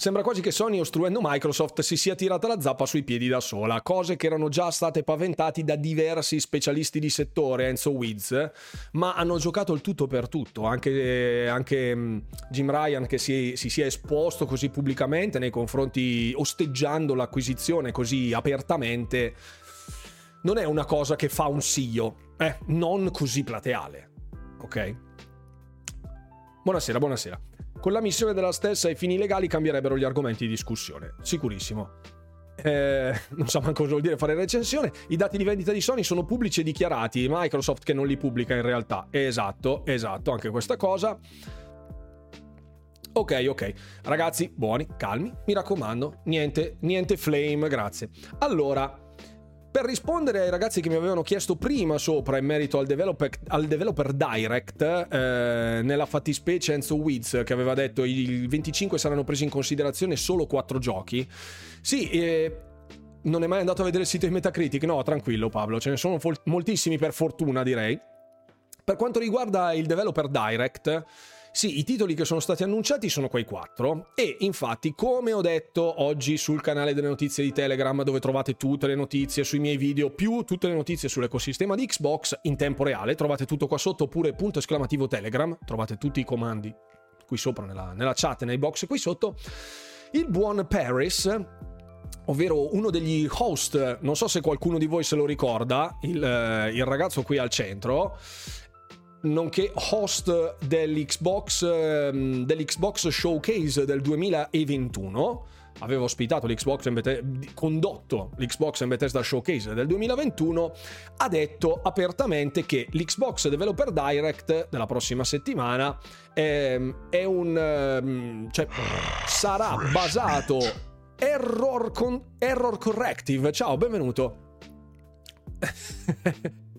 [SPEAKER 1] Sembra quasi che Sony, ostruendo Microsoft, si sia tirata la zappa sui piedi da sola, cose che erano già state paventati da diversi specialisti di settore, Enzo Wiz, ma hanno giocato il tutto per tutto. Anche, anche mm, Jim Ryan, che si, si sia esposto così pubblicamente nei confronti, osteggiando l'acquisizione così apertamente, non è una cosa che fa un CEO, eh, non così plateale. Ok? Buonasera, buonasera. Con la missione della stessa ai fini legali cambierebbero gli argomenti di discussione, sicurissimo. Eh, non so manco cosa vuol dire fare recensione. I dati di vendita di Sony sono pubblici e dichiarati. Microsoft che non li pubblica in realtà. Esatto, esatto, anche questa cosa. Ok, ok. Ragazzi, buoni, calmi, mi raccomando. Niente, niente flame, grazie. Allora, per rispondere ai ragazzi che mi avevano chiesto prima sopra in merito al developer, al developer Direct, eh, nella fattispecie Enzo Wiz che aveva detto il 25 saranno presi in considerazione solo 4 giochi, sì, eh, non è mai andato a vedere il sito di Metacritic? No, tranquillo Pablo, ce ne sono fol- moltissimi per fortuna direi. Per quanto riguarda il developer Direct, sì, i titoli che sono stati annunciati sono quei quattro e infatti come ho detto oggi sul canale delle notizie di Telegram dove trovate tutte le notizie sui miei video più tutte le notizie sull'ecosistema di Xbox in tempo reale, trovate tutto qua sotto oppure punto esclamativo Telegram, trovate tutti i comandi qui sopra nella, nella chat nei box qui sotto. Il buon Paris ovvero uno degli host, non so se qualcuno di voi se lo ricorda, il, eh, il ragazzo qui al centro, nonché host dell'Xbox, ehm, dell'Xbox Showcase del 2021. Aveva ospitato l'Xbox Bethesda, condotto l'Xbox Bethesda Showcase del 2021, ha detto apertamente che l'Xbox Developer Direct della prossima settimana è, ehm, è un... Ehm, cioè, sarà basato error, con, error corrective. Ciao, benvenuto.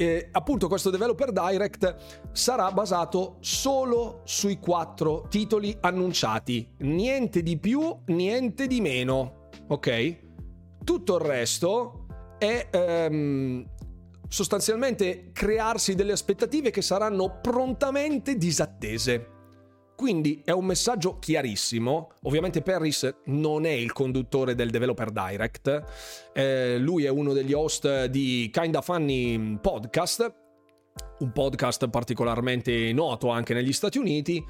[SPEAKER 1] E appunto questo developer direct sarà basato solo sui quattro titoli annunciati, niente di più, niente di meno, ok? Tutto il resto è ehm, sostanzialmente crearsi delle aspettative che saranno prontamente disattese. Quindi è un messaggio chiarissimo. Ovviamente Paris non è il conduttore del Developer Direct, eh, lui è uno degli host di Kinda Funny Podcast, un podcast particolarmente noto anche negli Stati Uniti,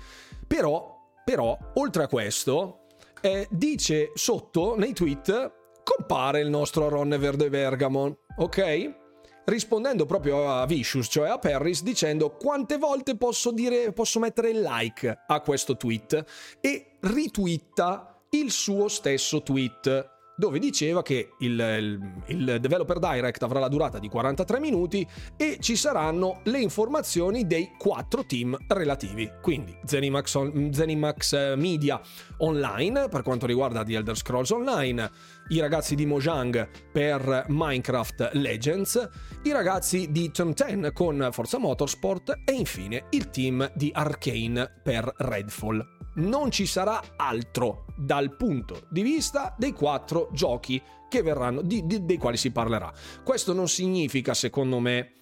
[SPEAKER 1] però, però oltre a questo, eh, dice sotto nei tweet compare il nostro Ron Verde Bergamo, ok? Rispondendo proprio a Vicious, cioè a Paris, dicendo quante volte posso, dire, posso mettere like a questo tweet e ritwitta il suo stesso tweet dove diceva che il, il, il, Developer Direct avrà la durata di 43 minuti e ci saranno le informazioni dei quattro team relativi. Quindi Zenimax, Zenimax eh, Media Online per quanto riguarda The Elder Scrolls Online, i ragazzi di Mojang per Minecraft Legends, i ragazzi di Turn 10 con Forza Motorsport e infine il team di Arcane per Redfall. non ci sarà altro dal punto di vista dei quattro giochi che verranno, di, di, dei quali si parlerà. Questo non significa, secondo me,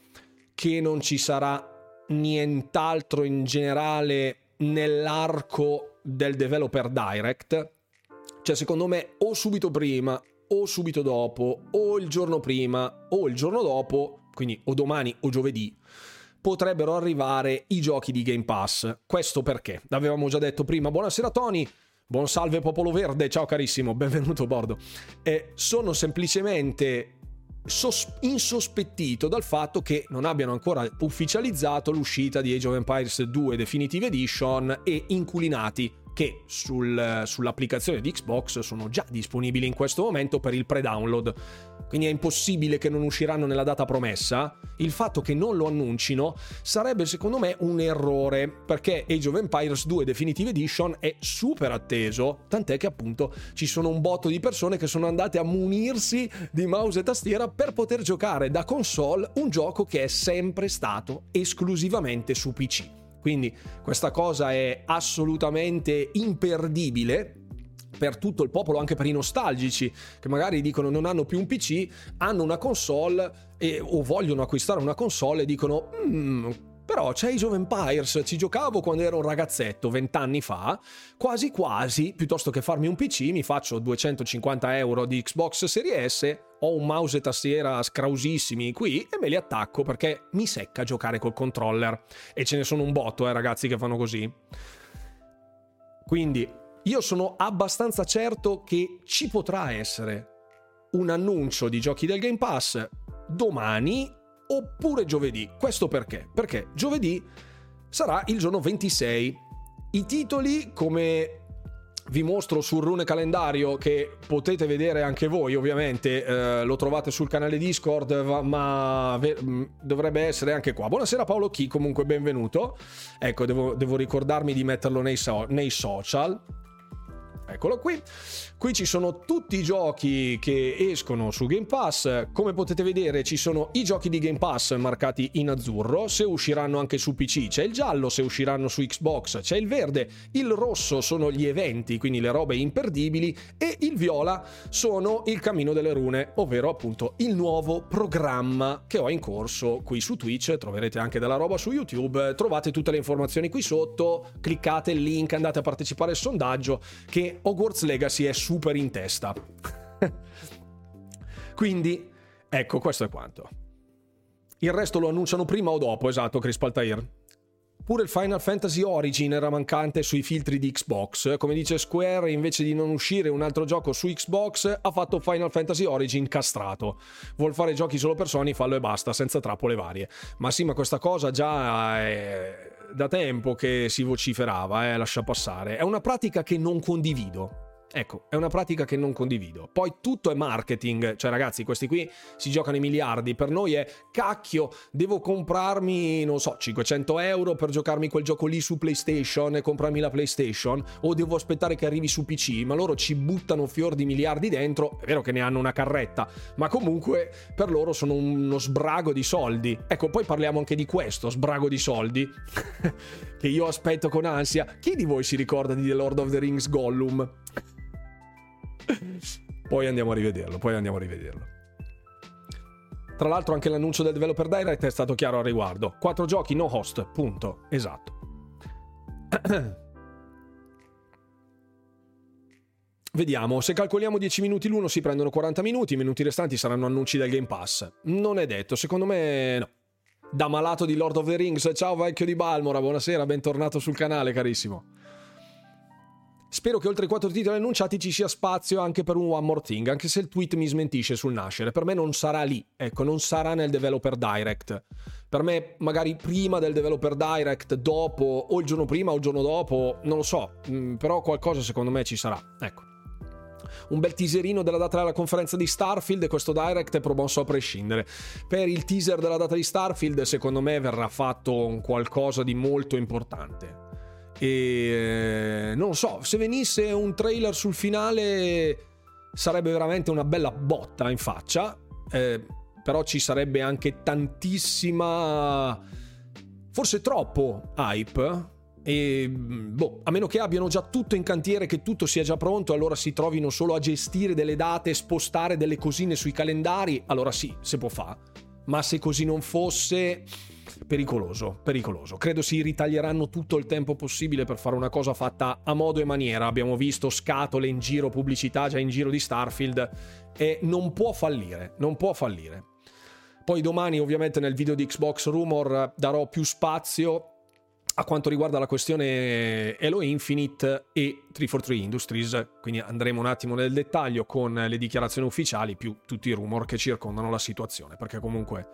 [SPEAKER 1] che non ci sarà nient'altro in generale nell'arco del developer direct. Cioè, secondo me, o subito prima, o subito dopo, o il giorno prima, o il giorno dopo, quindi o domani o giovedì, potrebbero arrivare i giochi di Game Pass. Questo perché? L'avevamo già detto prima. Buonasera Tony. Buon salve popolo verde, ciao carissimo, benvenuto a bordo. Eh, sono semplicemente sos- insospettito dal fatto che non abbiano ancora ufficializzato l'uscita di Age of Empires 2 Definitive Edition e inculinati che sul, sull'applicazione di Xbox sono già disponibili in questo momento per il pre-download. Quindi è impossibile che non usciranno nella data promessa. Il fatto che non lo annuncino sarebbe secondo me un errore, perché Age of Empires 2 Definitive Edition è super atteso, tant'è che appunto ci sono un botto di persone che sono andate a munirsi di mouse e tastiera per poter giocare da console un gioco che è sempre stato esclusivamente su PC. Quindi questa cosa è assolutamente imperdibile per tutto il popolo, anche per i nostalgici che magari dicono non hanno più un PC, hanno una console e, o vogliono acquistare una console e dicono mm, però c'è Age of Empires, ci giocavo quando ero un ragazzetto, vent'anni fa, quasi quasi, piuttosto che farmi un PC, mi faccio 250 euro di Xbox Series S, ho un mouse e tastiera scrausissimi qui e me li attacco perché mi secca giocare col controller. E ce ne sono un botto, eh ragazzi, che fanno così. Quindi io sono abbastanza certo che ci potrà essere un annuncio di giochi del Game Pass domani oppure giovedì. Questo perché? Perché giovedì sarà il giorno 26. I titoli, come vi mostro sul rune calendario che potete vedere anche voi ovviamente eh, lo trovate sul canale discord ma ve- mm, dovrebbe essere anche qua buonasera Paolo Chi comunque benvenuto ecco devo, devo ricordarmi di metterlo nei, so- nei social Eccolo qui. Qui ci sono tutti i giochi che escono su Game Pass. Come potete vedere ci sono i giochi di Game Pass marcati in azzurro. Se usciranno anche su PC c'è il giallo, se usciranno su Xbox c'è il verde. Il rosso sono gli eventi, quindi le robe imperdibili. E il viola sono il cammino delle rune, ovvero appunto il nuovo programma che ho in corso qui su Twitch. Troverete anche della roba su YouTube. Trovate tutte le informazioni qui sotto. Cliccate il link, andate a partecipare al sondaggio che Hogwarts Legacy è super in testa. Quindi, ecco, questo è quanto. Il resto lo annunciano prima o dopo, esatto, Chris Paltair. Pure il Final Fantasy Origin era mancante sui filtri di Xbox. Come dice Square, invece di non uscire un altro gioco su Xbox, ha fatto Final Fantasy Origin castrato. Vuol fare giochi solo per Sony, fallo e basta, senza trappole varie. Ma sì, ma questa cosa già è da tempo che si vociferava, eh, lascia passare. È una pratica che non condivido. Ecco, è una pratica che non condivido. Poi tutto è marketing, cioè ragazzi, questi qui si giocano i miliardi. Per noi è cacchio, devo comprarmi, non so, 500 euro per giocarmi quel gioco lì su PlayStation e comprarmi la PlayStation, o devo aspettare che arrivi su PC, ma loro ci buttano fior di miliardi dentro. È vero che ne hanno una carretta, ma comunque per loro sono uno sbrago di soldi. Ecco, poi parliamo anche di questo, sbrago di soldi, che io aspetto con ansia. Chi di voi si ricorda di The Lord of the Rings Gollum? poi andiamo a rivederlo, poi andiamo a rivederlo. Tra l'altro anche l'annuncio del Developer Direct è stato chiaro al riguardo. Quattro giochi, no host, punto. Esatto. Vediamo, se calcoliamo 10 minuti l'uno si prendono 40 minuti, i minuti restanti saranno annunci del Game Pass. Non è detto, secondo me no. Da malato di Lord of the Rings, ciao vecchio di Balmora, buonasera, bentornato sul canale carissimo. Spero che oltre ai quattro titoli annunciati ci sia spazio anche per un One More Thing, anche se il tweet mi smentisce sul nascere. Per me non sarà lì, ecco, non sarà nel Developer Direct. Per me magari prima del Developer Direct, dopo, o il giorno prima o il giorno dopo, non lo so, mm, però qualcosa secondo me ci sarà. Ecco. Un bel teaserino della data della conferenza di Starfield e questo Direct è promosso a prescindere. Per il teaser della data di Starfield, secondo me verrà fatto qualcosa di molto importante e eh, non so, se venisse un trailer sul finale sarebbe veramente una bella botta in faccia. Eh, però ci sarebbe anche tantissima, forse troppo hype. E boh, a meno che abbiano già tutto in cantiere, che tutto sia già pronto, allora si trovino solo a gestire delle date, spostare delle cosine sui calendari, allora sì, si può fare. Ma se così non fosse, pericoloso, pericoloso. Credo si ritaglieranno tutto il tempo possibile per fare una cosa fatta a modo e maniera. Abbiamo visto scatole in giro, pubblicità già in giro di Starfield e non può fallire, non può fallire. Poi domani ovviamente nel video di Xbox Rumor darò più spazio a quanto riguarda la questione Halo Infinite e 343 Industries, quindi andremo un attimo nel dettaglio con le dichiarazioni ufficiali più tutti i rumor che circondano la situazione, perché comunque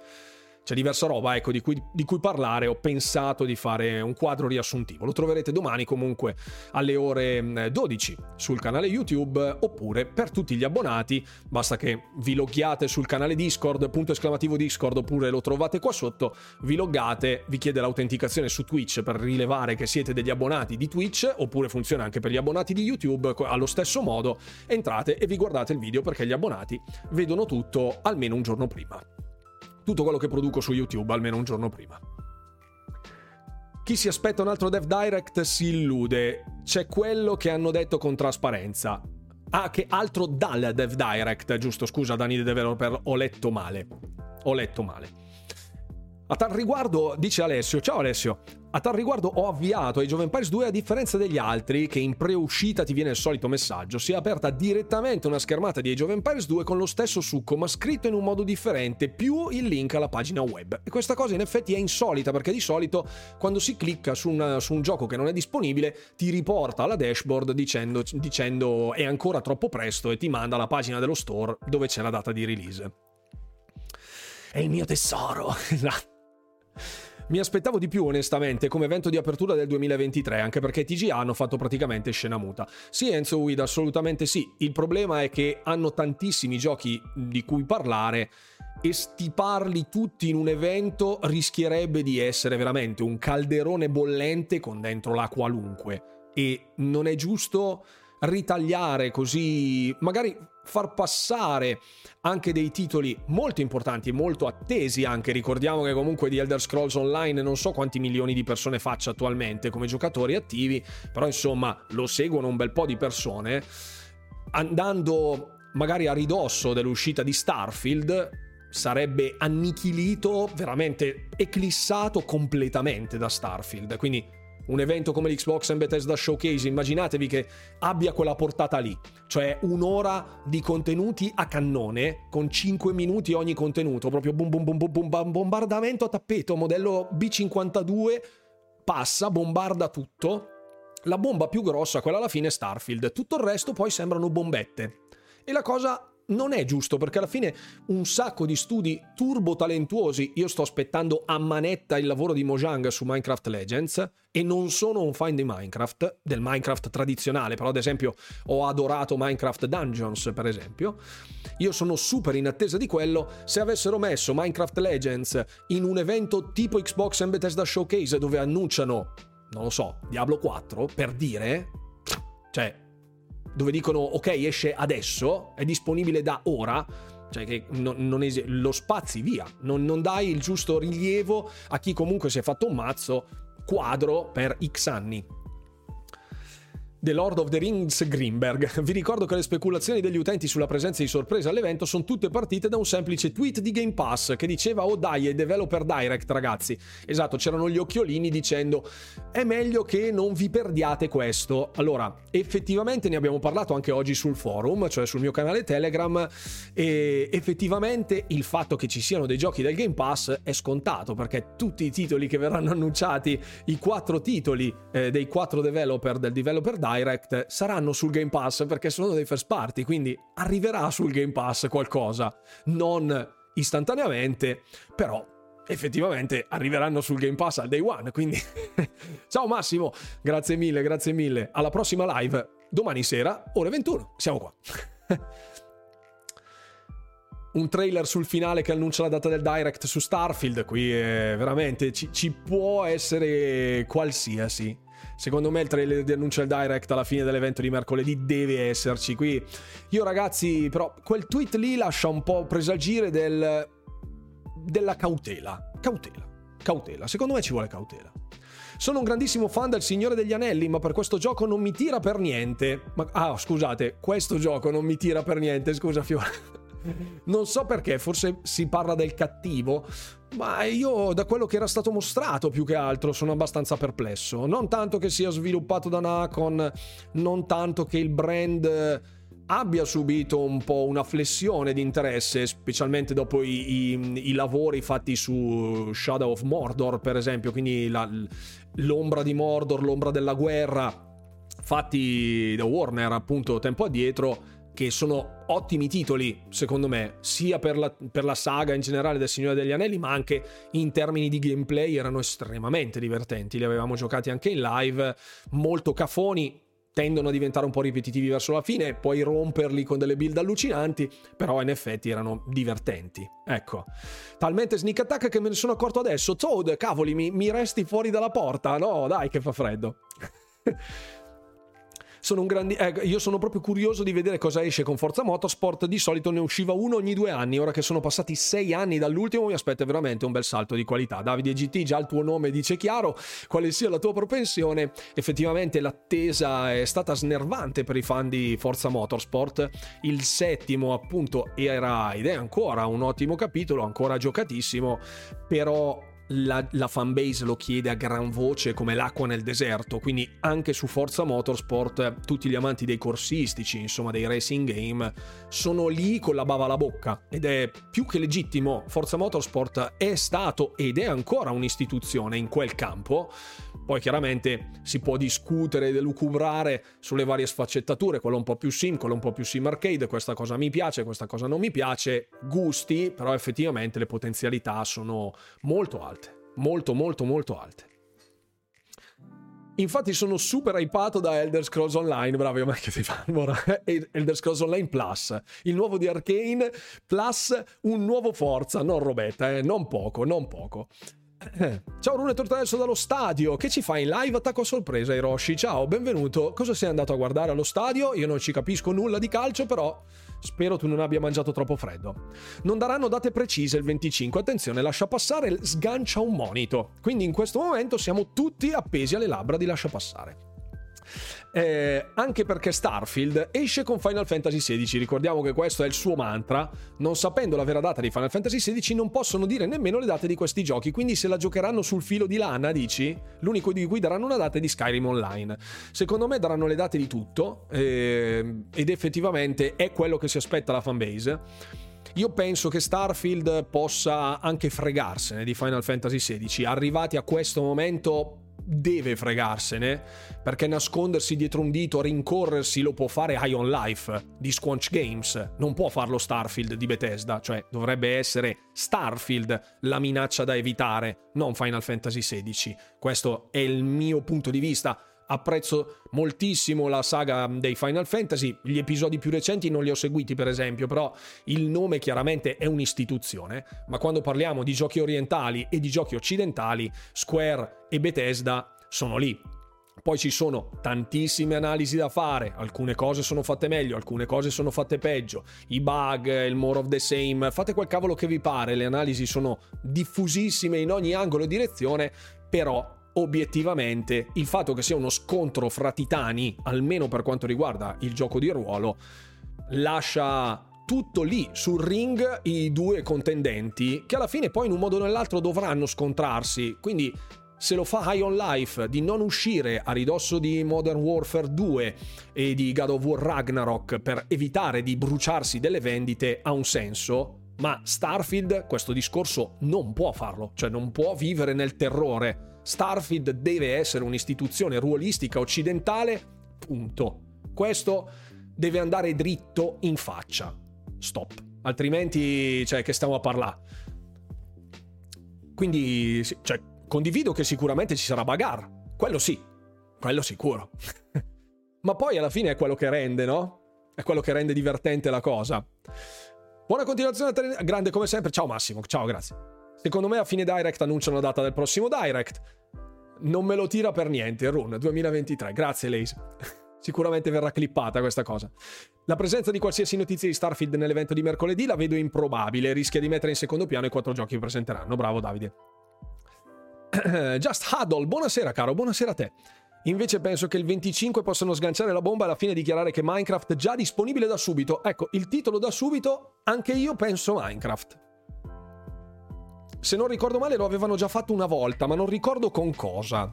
[SPEAKER 1] c'è diversa roba ecco, di, cui, di, cui, parlare, ho pensato di fare un quadro riassuntivo. Lo troverete domani comunque alle ore 12 mm, sul canale YouTube oppure per tutti gli abbonati, basta che vi loghiate sul canale Discord, punto esclamativo Discord oppure lo trovate qua sotto, vi loggate, vi chiede l'autenticazione su Twitch per rilevare che siete degli abbonati di Twitch oppure funziona anche per gli abbonati di YouTube, allo stesso modo. Entrate e vi guardate il video perché gli abbonati vedono tutto almeno un giorno prima tutto quello che produco su YouTube almeno un giorno prima. Chi si aspetta un altro Dev Direct si illude. C'è quello che hanno detto con trasparenza. Ah, che altro dal Dev Direct, giusto? Scusa, Dani The Developer, ho letto male. Ho letto male. A tal riguardo, dice Alessio, ciao Alessio, a tal riguardo ho avviato Age of Empires 2 a differenza degli altri, che in preuscita ti viene il solito messaggio, si è aperta direttamente una schermata di of Empires 2 con lo stesso succo ma scritto in un modo differente, più il link alla pagina web. E questa cosa in effetti è insolita perché di solito quando si clicca su, una, su un gioco che non è disponibile ti riporta alla dashboard dicendo, dicendo è ancora troppo presto e ti manda alla pagina dello store dove c'è la data di release. È il mio tesoro. Esatto. Mi aspettavo di più, onestamente, come evento di apertura del 2023, anche perché TGA hanno fatto praticamente scena muta. Sì, Enzo Weed, assolutamente sì. Il problema è che hanno tantissimi giochi di cui parlare e stiparli tutti in un evento rischierebbe di essere veramente un calderone bollente con dentro la qualunque. E non è giusto ritagliare così, magari far passare anche dei titoli molto importanti molto attesi anche. Ricordiamo che comunque di Elder Scrolls Online non so quanti milioni di persone faccia attualmente come giocatori attivi, però insomma lo seguono un bel po' di persone. Andando magari a ridosso dell'uscita di Starfield, sarebbe annichilito, veramente eclissato completamente da Starfield. Quindi un evento come l'Xbox and Bethesda Showcase, immaginatevi che abbia quella portata lì, cioè un'ora di contenuti a cannone con 5 minuti ogni contenuto, proprio boom boom boom boom, boom bombardamento a tappeto, modello B52, passa, bombarda tutto. La bomba più grossa, quella alla fine è Starfield, tutto il resto poi sembrano bombette. E la cosa non è giusto perché alla fine un sacco di studi turbo talentuosi, io sto aspettando a manetta il lavoro di Mojang su Minecraft Legends e non sono un fan di Minecraft, del Minecraft tradizionale, però ad esempio ho adorato Minecraft Dungeons per esempio, io sono super in attesa di quello, se avessero messo Minecraft Legends in un evento tipo Xbox and Bethesda Showcase dove annunciano, non lo so, Diablo 4 per dire, cioè dove dicono ok esce adesso, è disponibile da ora, cioè che non, non es- lo spazi via, non, non dai il giusto rilievo a chi comunque si è fatto un mazzo quadro per X anni. The Lord of the Rings Greenberg. Vi ricordo che le speculazioni degli utenti sulla presenza di sorpresa all'evento sono tutte partite da un semplice tweet di Game Pass che diceva oh dai è Developer Direct ragazzi. Esatto, c'erano gli occhiolini dicendo è meglio che non vi perdiate questo. Allora, effettivamente ne abbiamo parlato anche oggi sul forum, cioè sul mio canale Telegram e effettivamente il fatto che ci siano dei giochi del Game Pass è scontato perché tutti i titoli che verranno annunciati, i quattro titoli eh, dei quattro developer del Developer Direct Direct saranno sul Game Pass perché sono dei first party, quindi arriverà sul Game Pass qualcosa, non istantaneamente, però effettivamente arriveranno sul Game Pass al day one, quindi ciao Massimo, grazie mille, grazie mille, alla prossima live domani sera, ore 21, siamo qua. un trailer sul finale che annuncia la data del direct su Starfield, qui è veramente ci, ci può essere qualsiasi. Secondo me il trailer di annuncio del direct alla fine dell'evento di mercoledì deve esserci qui. Io ragazzi, però quel tweet lì lascia un po' presagire del, della cautela. Cautela. Cautela. Secondo me ci vuole cautela. Sono un grandissimo fan del Signore degli Anelli, ma per questo gioco non mi tira per niente. Ma, ah, scusate, questo gioco non mi tira per niente, scusa Fiora. Non so perché, forse si parla del cattivo, ma io da quello che era stato mostrato più che altro sono abbastanza perplesso. Non tanto che sia sviluppato da Nacon, non tanto che il brand abbia subito un po' una flessione di interesse, specialmente dopo i, i, i lavori fatti su Shadow of Mordor, per esempio, quindi la, l'ombra di Mordor, l'ombra della guerra, fatti da Warner appunto tempo addietro che sono ottimi titoli, secondo me, sia per la, per la, saga in generale del Signore degli Anelli, ma anche in termini di gameplay erano estremamente divertenti. Li avevamo giocati anche in live, molto cafoni, tendono a diventare un po' ripetitivi verso la fine, puoi romperli con delle build allucinanti, però in effetti erano divertenti. Ecco, talmente sneak attack che me ne sono accorto adesso. Toad, cavoli, mi, mi resti fuori dalla porta? No, dai, che fa freddo. sono un grandi... Eh, io sono proprio curioso di vedere cosa esce con Forza Motorsport. Di solito ne usciva uno ogni due anni. Ora che sono passati sei anni dall'ultimo, mi aspetta veramente un bel salto di qualità. Davide GT, già il tuo nome dice chiaro quale sia la tua propensione. Effettivamente l'attesa è stata snervante per i fan di Forza Motorsport. Il settimo, appunto, era ed è ancora un ottimo capitolo, ancora giocatissimo. Però la, la fanbase lo chiede a gran voce come l'acqua nel deserto, quindi anche su Forza Motorsport tutti gli amanti dei corsistici, insomma dei racing game, sono lì con la bava alla bocca ed è più che legittimo. Forza Motorsport è stato ed è ancora un'istituzione in quel campo poi chiaramente si può discutere ed elucubrare sulle varie sfaccettature, quello un po' più sim, quello un po' più sim arcade, questa cosa mi piace, questa cosa non mi piace, gusti, però effettivamente le potenzialità sono molto alte, molto molto molto alte. Infatti sono super hypato da Elder Scrolls Online, bravi a me che ti fanno Elder Scrolls Online Plus, il nuovo di Arcane plus un nuovo Forza, non robetta, eh? non poco, non poco. Ciao Rune, tornato adesso dallo stadio. Che ci fai in live? Attacco a sorpresa, Hiroshi. Ciao, benvenuto. Cosa sei andato a guardare allo stadio? Io non ci capisco nulla di calcio, però spero tu non abbia mangiato troppo freddo. Non daranno date precise il 25. Attenzione, lascia passare, sgancia un monito. Quindi in questo momento siamo tutti appesi alle labbra di lascia passare. Eh, anche perché Starfield esce con Final Fantasy XVI, ricordiamo che questo è il suo mantra, non sapendo la vera data di Final Fantasy XVI non possono dire nemmeno le date di questi giochi, quindi se la giocheranno sul filo di lana, dici? L'unico di cui daranno una data è di Skyrim Online. Secondo me daranno le date di tutto eh, ed effettivamente è quello che si aspetta la fanbase. Io penso che Starfield possa anche fregarsene di Final Fantasy XVI. Arrivati a questo momento deve fregarsene, perché nascondersi dietro un dito, rincorrersi lo può fare High on Life di Squanch Games, non può farlo Starfield di Bethesda, cioè dovrebbe essere Starfield la minaccia da evitare, non Final Fantasy XVI. Questo è il mio punto di vista apprezzo moltissimo la saga dei Final Fantasy, gli episodi più recenti non li ho seguiti per esempio, però il nome chiaramente è un'istituzione, ma quando parliamo di giochi orientali e di giochi occidentali, Square e Bethesda sono lì. Poi ci sono tantissime analisi da fare, alcune cose sono fatte meglio, alcune cose sono fatte peggio, i bug, il more of the same, fate quel cavolo che vi pare, le analisi sono diffusissime in ogni angolo e direzione, però obiettivamente il fatto che sia uno scontro fra titani, almeno per quanto riguarda il gioco di ruolo, lascia tutto lì sul ring i due contendenti che alla fine poi in un modo o nell'altro dovranno scontrarsi. Quindi se lo fa High on Life di non uscire a ridosso di Modern Warfare 2 e di God of War Ragnarok per evitare di bruciarsi delle vendite ha un senso. Ma Starfield questo discorso non può farlo, cioè non può vivere nel terrore Starfield deve essere un'istituzione ruolistica occidentale, punto. Questo deve andare dritto in faccia. Stop. Altrimenti, cioè, che stiamo a parlare? Quindi, cioè, condivido che sicuramente ci sarà bagarre. Quello sì. Quello sicuro. Ma poi alla fine è quello che rende, no? È quello che rende divertente la cosa. Buona continuazione, grande come sempre. Ciao Massimo, ciao, grazie. Secondo me a fine direct annunciano la data del prossimo direct. Non me lo tira per niente, Run 2023. Grazie, Lace. Sicuramente verrà clippata questa cosa. La presenza di qualsiasi notizia di Starfield nell'evento di mercoledì la vedo improbabile, rischia di mettere in secondo piano i quattro giochi che presenteranno. Bravo Davide. Just Huddle, buonasera caro, buonasera a te. Invece penso che il 25 possano sganciare la bomba alla fine dichiarare che Minecraft già disponibile da subito. Ecco, il titolo da subito, anche io penso Minecraft. Se non ricordo male lo avevano già fatto una volta, ma non ricordo con cosa.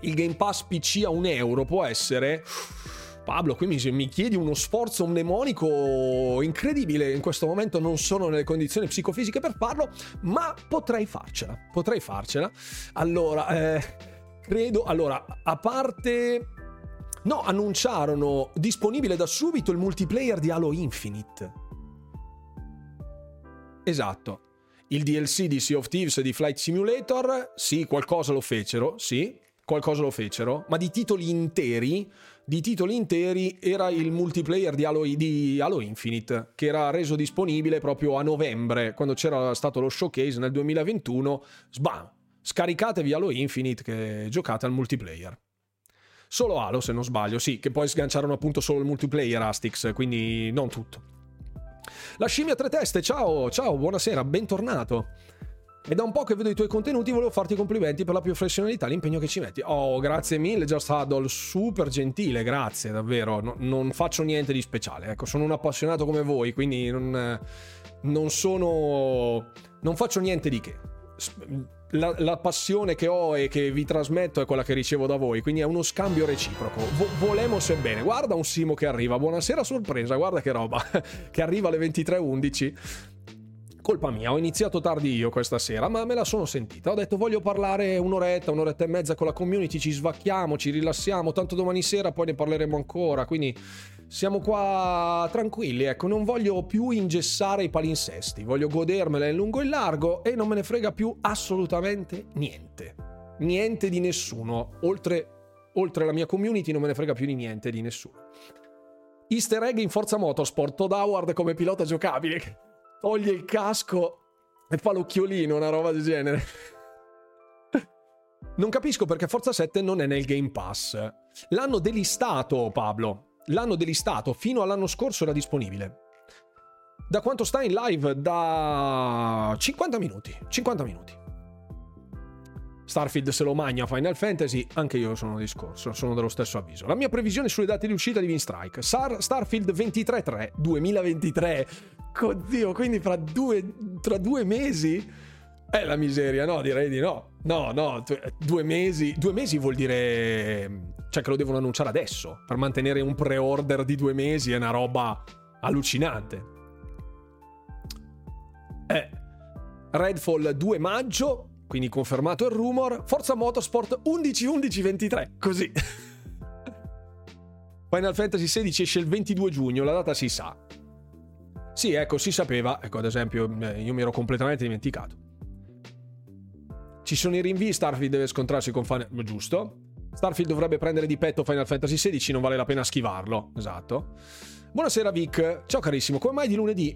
[SPEAKER 1] Il Game Pass PC a un euro può essere... Pablo, qui mi, chiedi uno sforzo mnemonico incredibile. In questo momento non sono nelle condizioni psicofisiche per farlo, ma potrei farcela. Potrei farcela. Allora, eh, credo. Allora, a parte. No, annunciarono disponibile da subito il multiplayer di Halo Infinite. Esatto. Il DLC di Sea of Thieves e di Flight Simulator, sì, qualcosa lo fecero, sì, qualcosa lo fecero, ma di titoli interi di titoli interi era il multiplayer di Halo, di Halo, Infinite, che era reso disponibile proprio a novembre, quando c'era stato lo showcase nel 2021. Sbam! Scaricatevi Halo Infinite che giocate al multiplayer. Solo Halo, se non sbaglio, sì, che poi sganciarono appunto solo il multiplayer Astix, quindi non tutto. La scimmia a tre teste, ciao, ciao, buonasera, bentornato. È da un po' che vedo i tuoi contenuti, volevo farti i complimenti per la professionalità e l'impegno che ci metti. Oh, grazie mille, Just Huddle, super gentile, grazie, davvero. No, non faccio niente di speciale, ecco, sono un appassionato come voi, quindi non, non sono... non faccio niente di che. La, la, passione che ho e che vi trasmetto è quella che ricevo da voi, quindi è uno scambio reciproco. Vo- volemo se bene. Guarda un Simo che arriva, buonasera sorpresa, guarda che roba, che arriva alle 23.11 colpa mia, ho iniziato tardi io questa sera, ma me la sono sentita. Ho detto voglio parlare un'oretta, un'oretta e mezza con la community, ci svacchiamo, ci rilassiamo, tanto domani sera poi ne parleremo ancora, quindi siamo qua tranquilli, ecco, non voglio più ingessare i palinsesti, voglio godermela in lungo e in largo e non me ne frega più assolutamente niente. Niente di nessuno, oltre, oltre la mia community non me ne frega più di niente di nessuno. Easter egg in Forza Motorsport, Todd Howard come pilota giocabile toglie il casco e fa l'occhiolino, una roba del genere. Non capisco perché Forza 7 non è nel Game Pass. L'hanno delistato, Pablo. L'hanno delistato. Fino all'anno scorso era disponibile. Da quanto sta in live? Da 50 minuti. 50 minuti. Starfield se lo magna Final Fantasy, anche io sono discorso, sono dello stesso avviso. La mia previsione sulle date di uscita di Winstrike. Star, Starfield 23-3, 2023. Oddio, quindi fra due, tra due mesi? È la miseria, no? Direi di no. No, no, due mesi. Due mesi vuol dire. Cioè, che lo devono annunciare adesso. Per mantenere un pre-order di due mesi è una roba allucinante. Eh. Redfall 2 maggio, quindi confermato il rumor. Forza Motorsport 11-11-23, così. Final Fantasy XVI esce il 22 giugno, la data si sa. Sì, ecco, si sapeva. Ecco, ad esempio, eh, io mi ero completamente dimenticato. Ci sono i rinvii, Starfield deve scontrarsi con Final... Giusto. Starfield dovrebbe prendere di petto Final Fantasy XVI, non vale la pena schivarlo. Esatto. Buonasera Vic. Ciao carissimo, come mai di lunedì?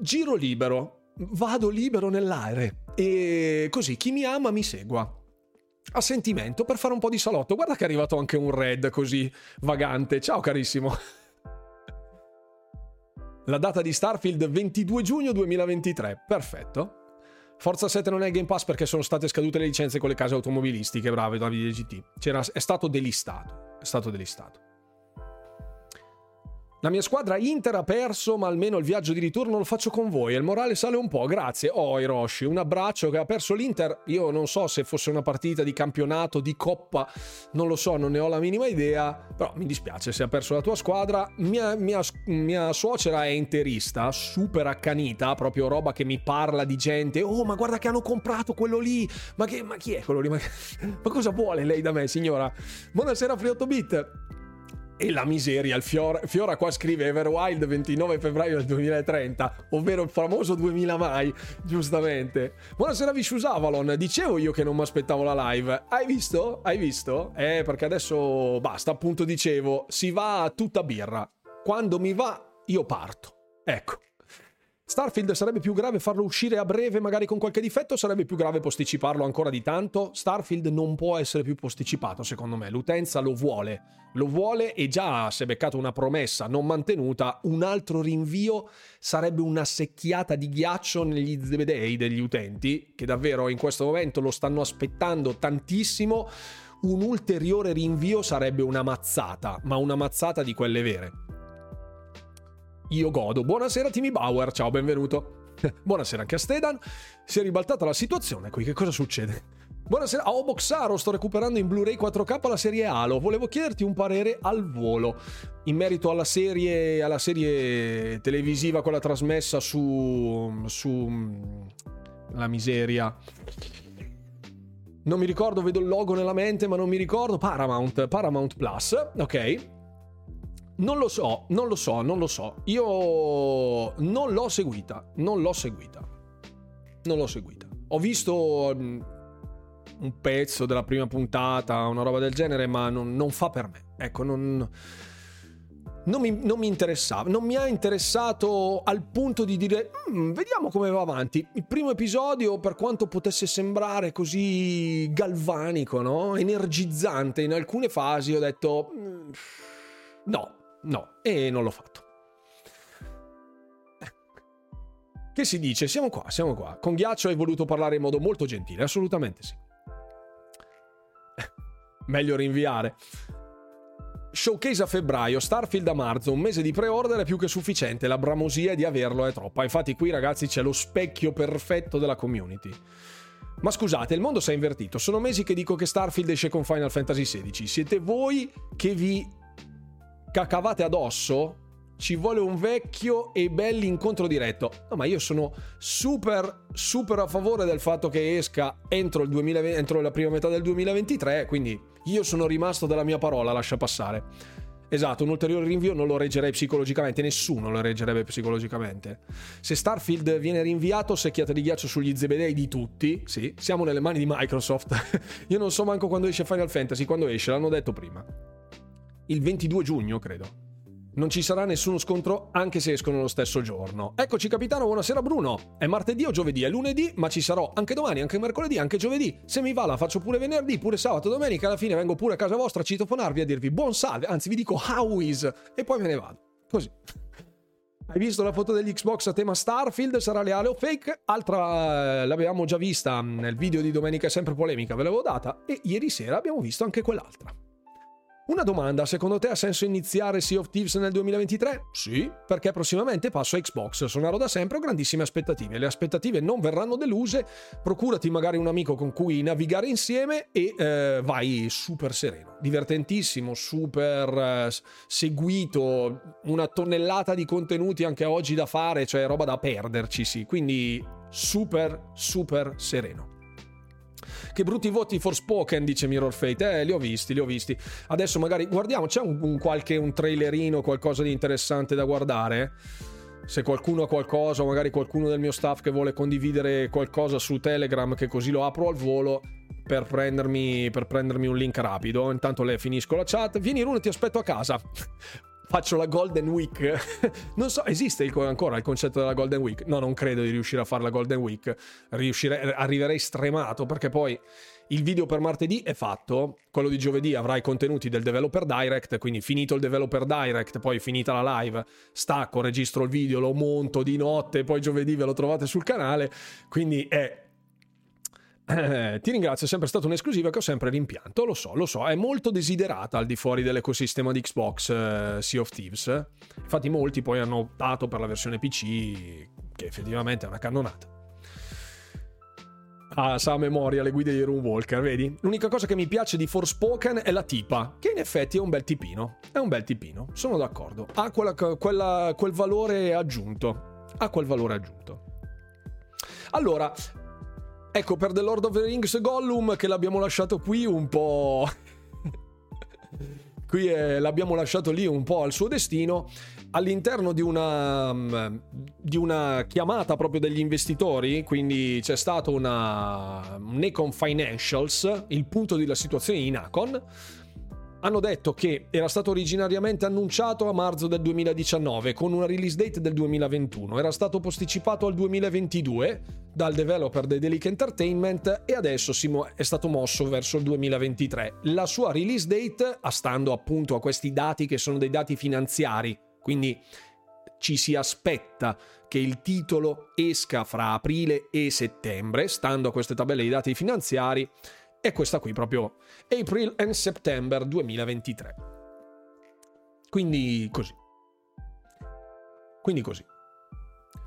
[SPEAKER 1] Giro libero. Vado libero nell'aere. E così chi mi ama mi segua. A sentimento per fare un po' di salotto. Guarda che è arrivato anche un red così vagante. Ciao carissimo. La data di Starfield 22 giugno 2023. Perfetto. Forza 7 non è Game Pass perché sono state scadute le licenze con le case automobilistiche. Brave, Davide GT. C'era, è stato delistato. È stato delistato. La mia squadra Inter ha perso, ma almeno il viaggio di ritorno lo faccio con voi e il morale sale un po'. Grazie. Oh, Hiroshi, un abbraccio che ha perso l'Inter. Io non so se fosse una partita di campionato, di coppa, non lo so, non ne ho la minima idea. Però mi dispiace se ha perso la tua squadra. Mia, mia, mia suocera è interista, super accanita, proprio roba che mi parla di gente. Oh, ma guarda che hanno comprato quello lì. Ma, che, ma chi è quello lì? Ma, ma cosa vuole lei da me, signora? Buonasera, Free 8 Bit. E la miseria, il Fiora, Fiora qua scrive Everwild 29 febbraio del 2030, ovvero il famoso 2000 mai, giustamente. Buonasera Vicious Avalon, dicevo io che non mi aspettavo la live. Hai visto? Hai visto? Eh, perché adesso basta, appunto dicevo, si va a tutta birra. Quando mi va, io parto. Ecco. Starfield sarebbe più grave farlo uscire a breve, magari con qualche difetto, sarebbe più grave posticiparlo ancora di tanto? Starfield non può essere più posticipato, secondo me. L'utenza lo vuole. Lo vuole e già si è beccato una promessa non mantenuta. Un altro rinvio sarebbe una secchiata di ghiaccio negli zebedei degli utenti, che davvero in questo momento lo stanno aspettando tantissimo. Un ulteriore rinvio sarebbe una mazzata, ma una mazzata di quelle vere io godo. Buonasera Timmy Bauer, ciao, benvenuto. Buonasera anche a Stedan. Si è ribaltata la situazione qui, che cosa succede? Buonasera, a Oboxaro sto recuperando in Blu-ray 4K la serie Halo. Volevo chiederti un parere al volo in merito alla serie, alla serie televisiva, quella trasmessa su, su mm, la miseria. Non mi ricordo, vedo il logo nella mente, ma non mi ricordo. Paramount, Paramount Plus, ok. Non lo so, non lo so, non lo so. Io non l'ho seguita, non l'ho seguita. Non l'ho seguita. Ho visto mm, un pezzo della prima puntata, una roba del genere, ma non, non fa per me. Ecco, non, non, mi, non, mi, interessava. Non mi ha interessato al punto di dire, mm, vediamo come va avanti. Il primo episodio, per quanto potesse sembrare così galvanico, no? energizzante in alcune fasi, ho detto, mm, no No, e non l'ho fatto. Che si dice? Siamo qua, siamo qua. Con Ghiaccio hai voluto parlare in modo molto gentile, assolutamente sì. Meglio rinviare. Showcase a febbraio, Starfield a marzo, un mese di pre-order è più che sufficiente, la bramosia di averlo è troppa. Infatti qui ragazzi c'è lo specchio perfetto della community. Ma scusate, il mondo si è invertito, sono mesi che dico che Starfield esce con Final Fantasy XVI, siete voi che vi cacavate addosso, ci vuole un vecchio e belli incontro diretto. No, ma io sono super, super a favore del fatto che esca entro, il 2020, entro la prima metà del 2023, quindi io sono rimasto dalla mia parola, lascia passare. Esatto, un ulteriore rinvio non lo reggerei psicologicamente, nessuno lo reggerebbe psicologicamente. Se Starfield viene rinviato, secchiata di ghiaccio sugli zebedei di tutti, sì, siamo nelle mani di Microsoft. Io non so manco quando esce Final Fantasy, quando esce, l'hanno detto prima il 22 giugno, credo. Non ci sarà nessuno scontro anche se escono lo stesso giorno. Eccoci capitano, buonasera Bruno. È martedì o giovedì? È lunedì, ma ci sarò anche domani, anche mercoledì, anche giovedì. Se mi va la faccio pure venerdì, pure sabato, domenica, alla fine vengo pure a casa vostra a citofonarvi a dirvi buon salve, anzi vi dico how is e poi me ne vado. Così. Hai visto la foto degli Xbox a tema Starfield? Sarà reale o fake? Altra eh, l'avevamo già vista nel video di domenica sempre polemica, ve l'avevo data e ieri sera abbiamo visto anche quell'altra. Una domanda, secondo te ha senso iniziare Sea of Thieves nel 2023? Sì, perché prossimamente passo a Xbox, suonerò da sempre ho grandissime aspettative, le aspettative non verranno deluse, procurati magari un amico con cui navigare insieme e eh, vai super sereno, divertentissimo, super eh, seguito, una tonnellata di contenuti anche oggi da fare, cioè roba da perderci, sì, quindi super super sereno. Che brutti voti for spoken, dice Mirror Fate. Eh, li ho visti, li ho visti. Adesso magari guardiamo, c'è un, un qualche un trailerino, qualcosa di interessante da guardare? Se qualcuno ha qualcosa, o magari qualcuno del mio staff che vuole condividere qualcosa su Telegram, che così lo apro al volo per prendermi, per prendermi un link rapido. Intanto le finisco la chat. Vieni Runo, ti aspetto a casa faccio la Golden Week. non so, esiste il, ancora il concetto della Golden Week? No, non credo di riuscire a fare la Golden Week. Riuscirei, arriverei stremato perché poi il video per martedì è fatto, quello di giovedì avrà i contenuti del Developer Direct, quindi finito il Developer Direct, poi finita la live, stacco, registro il video, lo monto di notte, poi giovedì ve lo trovate sul canale, quindi è eh, ti ringrazio, è sempre stata un'esclusiva che ho sempre rimpianto, lo so, lo so, è molto desiderata al di fuori dell'ecosistema di Xbox eh, Sea of Thieves. Infatti molti poi hanno optato per la versione PC, che effettivamente è una cannonata. Ah, sa a memoria le guide di Runewalker, vedi? L'unica cosa che mi piace di Forspoken è la tipa, che in effetti è un bel tipino. È un bel tipino, sono d'accordo. Ha quella, quella, quel valore aggiunto. Ha quel valore aggiunto. Allora, Ecco, per The Lord of the Rings Gollum che l'abbiamo lasciato qui un po'... qui è, l'abbiamo lasciato lì un po' al suo destino all'interno di una, mm, di una, chiamata proprio degli investitori, quindi c'è stato una, un Econ Financials, il punto della situazione in Acon, hanno detto che era stato originariamente annunciato a marzo del 2019 con una release date del 2021, era stato posticipato al 2022 dal developer Dedelic Entertainment e adesso è stato mosso verso il 2023. La sua release date, stando appunto a questi dati che sono dei dati finanziari, quindi ci si aspetta che il titolo esca fra aprile e settembre, stando a queste tabelle di dati finanziari, è questa qui proprio April and September 2023. Quindi così. Quindi così.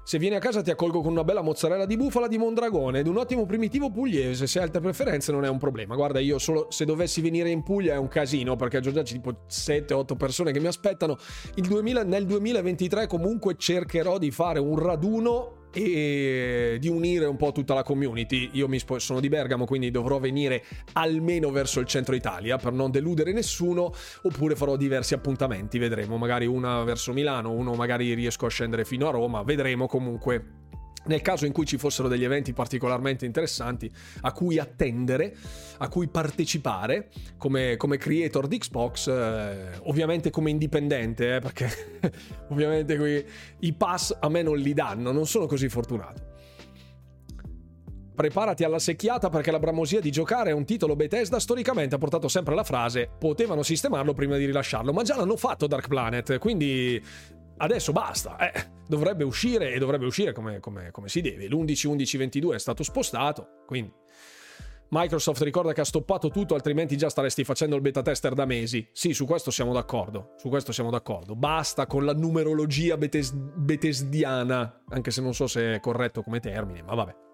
[SPEAKER 1] Se vieni a casa ti accolgo con una bella mozzarella di bufala di Mondragone ed un ottimo primitivo pugliese. Se hai altre preferenze non è un problema. Guarda, io solo se dovessi venire in Puglia è un casino perché già c'è tipo 7-8 persone che mi aspettano. 2000, nel 2023 comunque cercherò di fare un raduno e di unire un po' tutta la community. Io mi spo- sono di Bergamo, quindi dovrò venire almeno verso il centro Italia per non deludere nessuno, oppure farò diversi appuntamenti, vedremo, magari una verso Milano, uno magari riesco a scendere fino a Roma, vedremo comunque nel caso in cui ci fossero degli eventi particolarmente interessanti a cui attendere, a cui partecipare come, come creator di Xbox, eh, ovviamente come indipendente, eh, perché ovviamente qui i pass a me non li danno, non sono così fortunato. Preparati alla secchiata perché la bramosia di giocare è un titolo Bethesda storicamente ha portato sempre la frase potevano sistemarlo prima di rilasciarlo, ma già l'hanno fatto Dark Planet, quindi adesso basta, eh, dovrebbe uscire e dovrebbe uscire come, come, come si deve. L'11-11-22 è stato spostato, quindi Microsoft ricorda che ha stoppato tutto, altrimenti già staresti facendo il beta tester da mesi. Sì, su questo siamo d'accordo. Su questo siamo d'accordo. Basta con la numerologia betes- betesdiana, anche se non so se è corretto come termine, ma vabbè.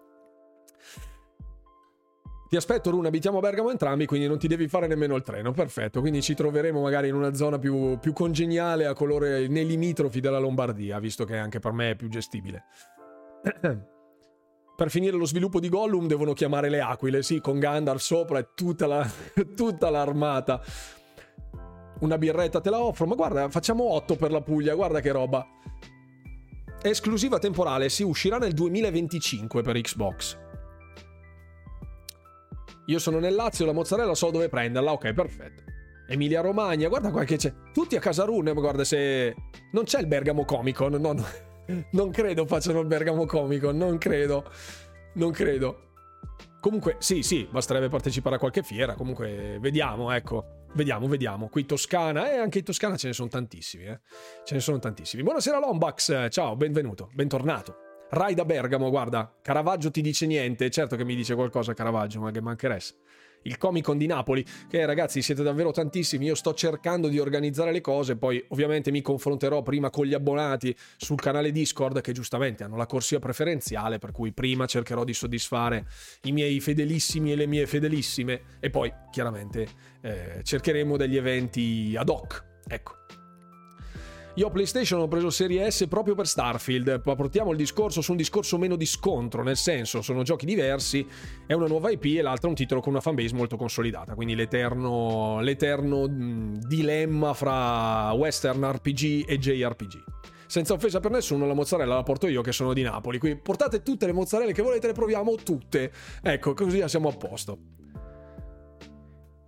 [SPEAKER 1] Ti aspetto, Rune, abitiamo a Bergamo entrambi, quindi non ti devi fare nemmeno il treno. Perfetto, quindi ci troveremo magari in una zona più, più congeniale a colore nei limitrofi della Lombardia, visto che anche per me è più gestibile. per finire lo sviluppo di Gollum devono chiamare le aquile, sì, con Gandalf sopra e tutta, la, tutta l'armata. Una birretta te la offro, ma guarda, facciamo 8 per la Puglia, guarda che roba. Esclusiva temporale, si uscirà nel 2025 per Xbox. Io sono nel Lazio, la mozzarella so dove prenderla. Ok, perfetto. Emilia Romagna, guarda qua che c'è. Tutti a Casarune, ma guarda se. Non c'è il Bergamo Comic Con, no, no. Non credo facciano il Bergamo Comic Con, non credo. Non credo. Comunque, sì, sì, basterebbe partecipare a qualche fiera. Comunque, vediamo, ecco. Vediamo, vediamo. Qui Toscana, e eh, anche in Toscana ce ne sono tantissimi, eh. Ce ne sono tantissimi. Buonasera Lombax, ciao, benvenuto, bentornato. Rai da Bergamo, guarda, Caravaggio ti dice niente, certo che mi dice qualcosa Caravaggio, ma che mancheresse. Il Comic Con di Napoli, che ragazzi siete davvero tantissimi, io sto cercando di organizzare le cose, poi ovviamente mi confronterò prima con gli abbonati sul canale Discord che giustamente hanno la corsia preferenziale, per cui prima cercherò di soddisfare i miei fedelissimi e le mie fedelissime e poi chiaramente eh, cercheremo degli eventi ad hoc. Ecco. Io PlayStation ho preso Serie S proprio per Starfield, ma portiamo il discorso su un discorso meno di scontro, nel senso sono giochi diversi, è una nuova IP e l'altra un titolo con una fanbase molto consolidata, quindi l'eterno, l'eterno dilemma fra western RPG e JRPG. Senza offesa per nessuno, la mozzarella la porto io che sono di Napoli, quindi portate tutte le mozzarelle che volete, le proviamo tutte. Ecco, così siamo a posto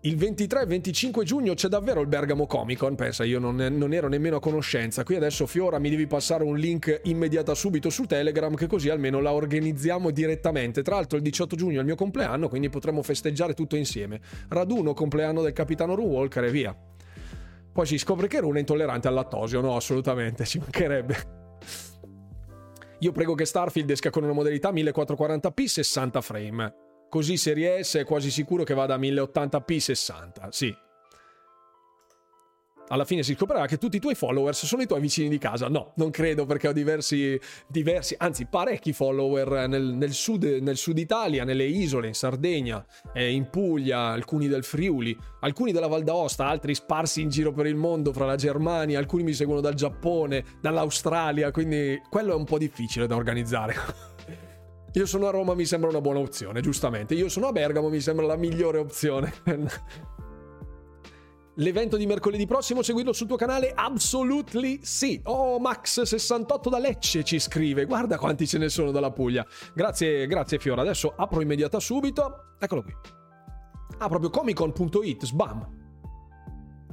[SPEAKER 1] il 23 e 25 giugno c'è davvero il Bergamo Comic Con, pensa, io non, non, ero nemmeno a conoscenza. Qui adesso Fiora mi devi passare un link immediata subito su Telegram che così almeno la organizziamo direttamente. Tra l'altro il 18 giugno è il mio compleanno, quindi potremo festeggiare tutto insieme. Raduno, compleanno del capitano Rune Walker e via. Poi si scopre che Rune è intollerante al lattosio, no, assolutamente, ci mancherebbe. Io prego che Starfield esca con una modalità 1440p 60 frame. Così Serie S è quasi sicuro che vada a 1080p 60. Sì. Alla fine si scoprirà che tutti i tuoi followers sono i tuoi vicini di casa. No, non credo perché ho diversi, diversi anzi parecchi follower nel, nel, sud, nel sud Italia, nelle isole, in Sardegna, eh, in Puglia, alcuni del Friuli, alcuni della Val d'Aosta, altri sparsi in giro per il mondo, fra la Germania, alcuni mi seguono dal Giappone, dall'Australia, quindi quello è un po' difficile da organizzare. Io sono a Roma, mi sembra una buona opzione, giustamente. Io sono a Bergamo, mi sembra la migliore opzione. L'evento di mercoledì prossimo seguirlo sul tuo canale? Absolutely sì. Oh, Max68 da Lecce ci scrive. Guarda quanti ce ne sono dalla Puglia. Grazie, grazie Fiora. Adesso apro immediata subito. Eccolo qui. Ah, proprio comicon.it, sbam.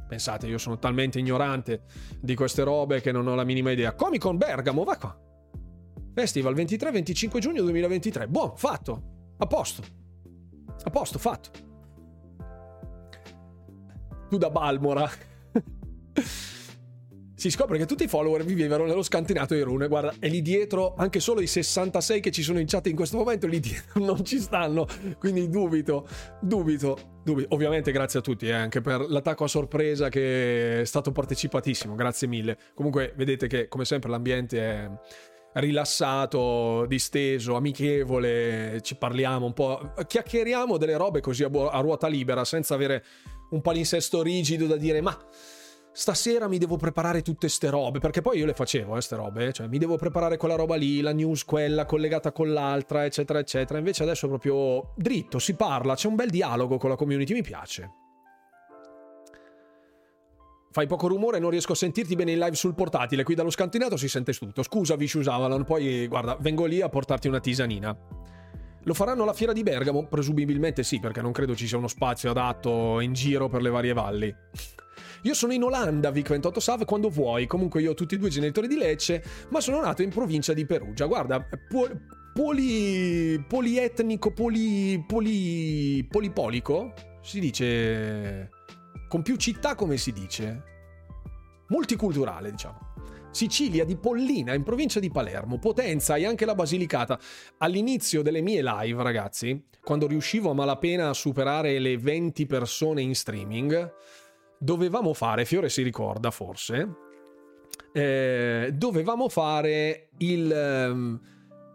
[SPEAKER 1] Pensate, io sono talmente ignorante di queste robe che non ho la minima idea. Comic Con Bergamo, va qua. Festival 23-25 giugno 2023. Buon, fatto. A posto. A posto, fatto. Tu da Balmora. si scopre che tutti i follower vivevano nello scantinato di Rune. Guarda, e lì dietro, anche solo i 66 che ci sono in chat in questo momento, lì dietro non ci stanno. Quindi dubito, dubito, dubito. Ovviamente grazie a tutti, eh, anche per l'attacco a sorpresa che è stato partecipatissimo. Grazie mille. Comunque, vedete che come sempre l'ambiente è rilassato, disteso, amichevole, ci parliamo un po', chiacchieriamo delle robe così a, a ruota libera, senza avere un palinsesto rigido da dire ma stasera mi devo preparare tutte ste robe, perché poi io le facevo, eh, robe, cioè mi devo preparare quella roba lì, la news quella collegata con l'altra, eccetera, eccetera. Invece adesso proprio dritto, si parla, c'è un bel dialogo con la community, mi piace. Fai poco rumore e non riesco a sentirti bene in live sul portatile, qui dallo scantinato si sente tutto. Scusa Vicious Avalon, poi guarda, vengo lì a portarti una tisanina. Lo faranno alla fiera di Bergamo? Presumibilmente sì, perché non credo ci sia uno spazio adatto in giro per le varie valli. Io sono in Olanda, Vic28 Sav, quando vuoi. Comunque io ho tutti e due genitori di Lecce, ma sono nato in provincia di Perugia. Guarda, pu- poli, polietnico, poli, poli, polipolico, si dice... Con più città come si dice? Multiculturale, diciamo. Sicilia di Pollina, in provincia di Palermo, Potenza e anche la Basilicata. All'inizio delle mie live, ragazzi, quando riuscivo a malapena a superare le 20 persone in streaming, dovevamo fare, Fiore si ricorda forse, eh, dovevamo fare il, um,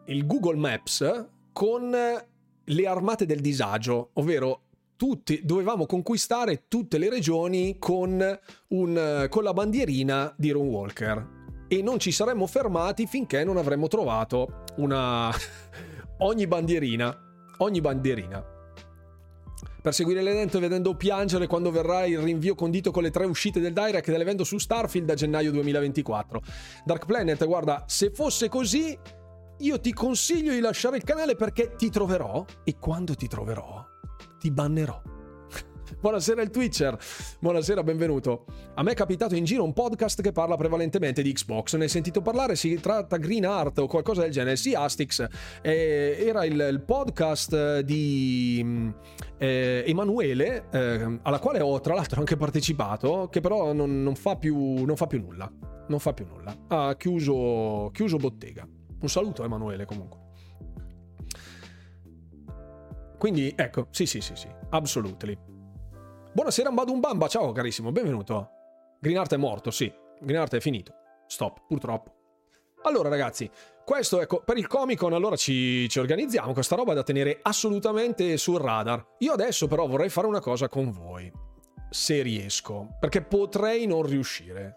[SPEAKER 1] il Google Maps con le armate del disagio, ovvero tutti, dovevamo conquistare tutte le regioni con, un, con la bandierina di Ron Walker e non ci saremmo fermati finché non avremmo trovato una ogni bandierina ogni bandierina per seguire l'evento vedendo piangere quando verrà il rinvio condito con le tre uscite del direct dell'evento su Starfield a gennaio 2024. Dark Planet, guarda, se fosse così, io ti consiglio di lasciare il canale perché ti troverò e quando ti troverò, ti bannerò. Buonasera il Twitcher, buonasera, benvenuto. A me è capitato in giro un podcast che parla prevalentemente di Xbox, ne hai sentito parlare, si tratta Green Art o qualcosa del genere, sì Astix, eh, era il, il, podcast di eh, Emanuele, eh, alla quale ho tra l'altro anche partecipato, che però non, non, fa, più, non fa più nulla, non fa più nulla, ha chiuso, chiuso bottega. Un saluto Emanuele comunque. Quindi ecco, sì sì sì sì, absolutely. Buonasera Mbadum Bamba, ciao carissimo, benvenuto. Greenart è morto, sì. Greenart è finito. Stop, purtroppo. Allora ragazzi, questo ecco, per il Comic Con allora ci, ci organizziamo, questa roba è da tenere assolutamente sul radar. Io adesso però vorrei fare una cosa con voi, se riesco, perché potrei non riuscire.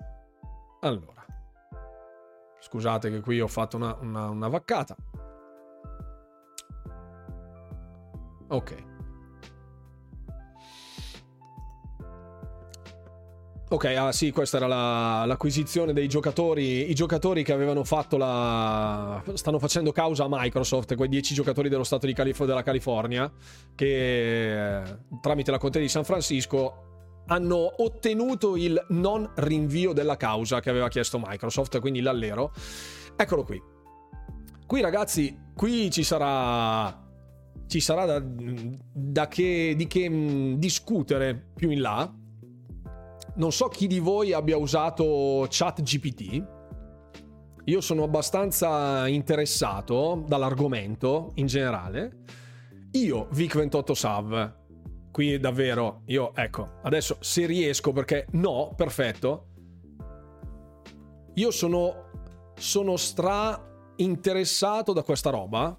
[SPEAKER 1] Allora, scusate che qui ho fatto una, una, una vaccata. Ok. Ok, ah sì, questa era la, l'acquisizione dei giocatori, i giocatori che avevano fatto la... stanno facendo causa a Microsoft, quei 10 giocatori dello Stato di Calif- della California, che tramite la Contea di San Francisco hanno ottenuto il non rinvio della causa che aveva chiesto Microsoft, quindi l'allero. Eccolo qui. Qui ragazzi, qui ci sarà ci sarà da, da che, di che mh, discutere più in là non so chi di voi abbia usato ChatGPT. Io sono abbastanza interessato dall'argomento in generale. Io, Vic28 Sav, qui davvero, io, ecco, adesso se riesco, perché no, perfetto. Io sono, sono stra interessato da questa roba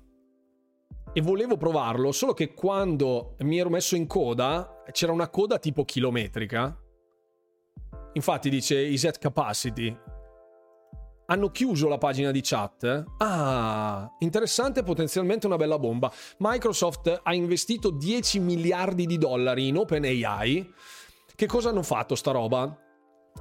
[SPEAKER 1] e volevo provarlo, solo che quando mi ero messo in coda, c'era una coda tipo chilometrica Infatti dice is at capacity. Hanno chiuso la pagina di chat. Ah, interessante, potenzialmente una bella bomba. Microsoft ha investito 10 miliardi di dollari in OpenAI. Che cosa hanno fatto sta roba?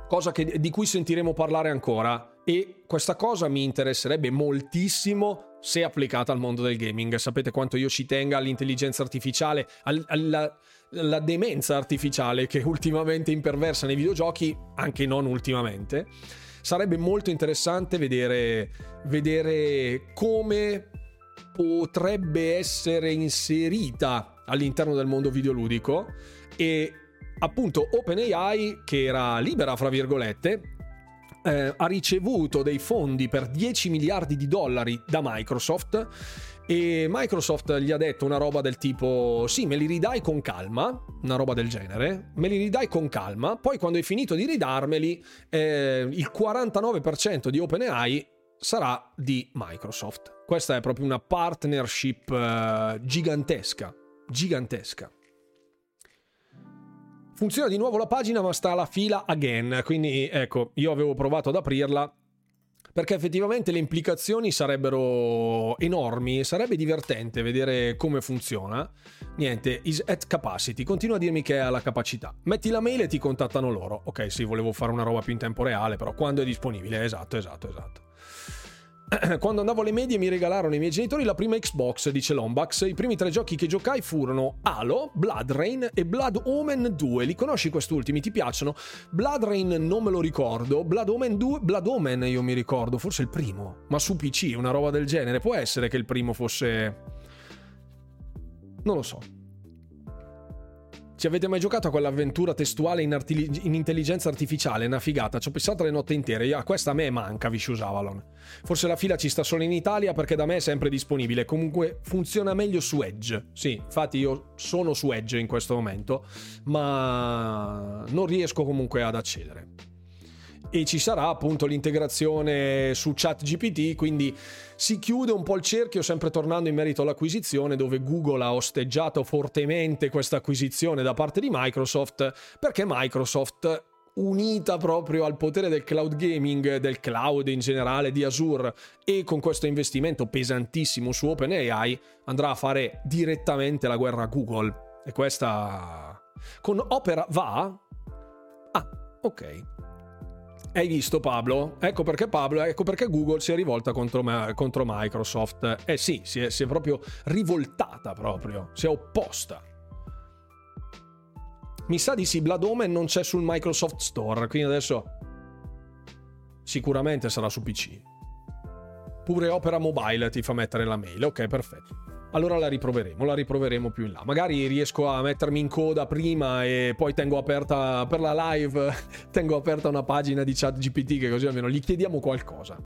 [SPEAKER 1] Cosa che, di cui sentiremo parlare ancora e questa cosa mi interesserebbe moltissimo se applicata al mondo del gaming. Sapete quanto io ci tenga all'intelligenza artificiale, alla, alla demenza artificiale che ultimamente imperversa nei videogiochi, anche non ultimamente. Sarebbe molto interessante vedere, vedere come potrebbe essere inserita all'interno del mondo videoludico e appunto OpenAI che era libera fra virgolette eh, ha ricevuto dei fondi per 10 miliardi di dollari da Microsoft e Microsoft gli ha detto una roba del tipo sì me li ridai con calma una roba del genere me li ridai con calma poi quando hai finito di ridarmeli eh, il 49% di OpenAI sarà di Microsoft questa è proprio una partnership eh, gigantesca gigantesca Funziona di nuovo la pagina ma sta alla fila again, quindi ecco, io avevo provato ad aprirla perché effettivamente le implicazioni sarebbero enormi sarebbe divertente vedere come funziona. Niente, is at capacity, continua a dirmi che è alla capacità. Metti la mail e ti contattano loro. Ok, sì, volevo fare una roba più in tempo reale, però quando è disponibile? Esatto, esatto, esatto. Quando andavo alle medie mi regalarono i miei genitori la prima Xbox, dice Lombax. I primi tre giochi che giocai furono Halo, Blood Rain e Blood Omen 2. Li conosci quest'ultimi? Ti piacciono? Blood Rain non me lo ricordo. Blood Omen 2, Blood Omen io mi ricordo, forse il primo. Ma su PC, una roba del genere. Può essere che il primo fosse... Non lo so. Ci avete mai giocato a quell'avventura testuale in, arti- in intelligenza artificiale? È una figata, ci ho pensato le notte intere. Ah, questa a me manca, Vicious Avalon. Forse la fila ci sta solo in Italia perché da me è sempre disponibile. Comunque funziona meglio su Edge. Sì, infatti io sono su Edge in questo momento, ma non riesco comunque ad accedere e ci sarà appunto l'integrazione su ChatGPT, quindi si chiude un po' il cerchio, sempre tornando in merito all'acquisizione, dove Google ha osteggiato fortemente questa acquisizione da parte di Microsoft, perché Microsoft unita proprio al potere del cloud gaming, del cloud in generale di Azure e con questo investimento pesantissimo su OpenAI andrà a fare direttamente la guerra a Google. E questa con Opera va? Ah, ok. Hai visto Pablo? Ecco perché Pablo, ecco perché Google si è rivolta contro, contro Microsoft. Eh sì, si è, si è proprio rivoltata proprio, si è opposta. Mi sa di sì, Blood Omen non c'è sul Microsoft Store, quindi adesso sicuramente sarà su PC. Pure Opera Mobile ti fa mettere la mail, ok, perfetto allora la riproveremo, la riproveremo più in là. Magari riesco a mettermi in coda prima e poi tengo aperta per la live, tengo aperta una pagina di chat GPT che così almeno gli chiediamo qualcosa.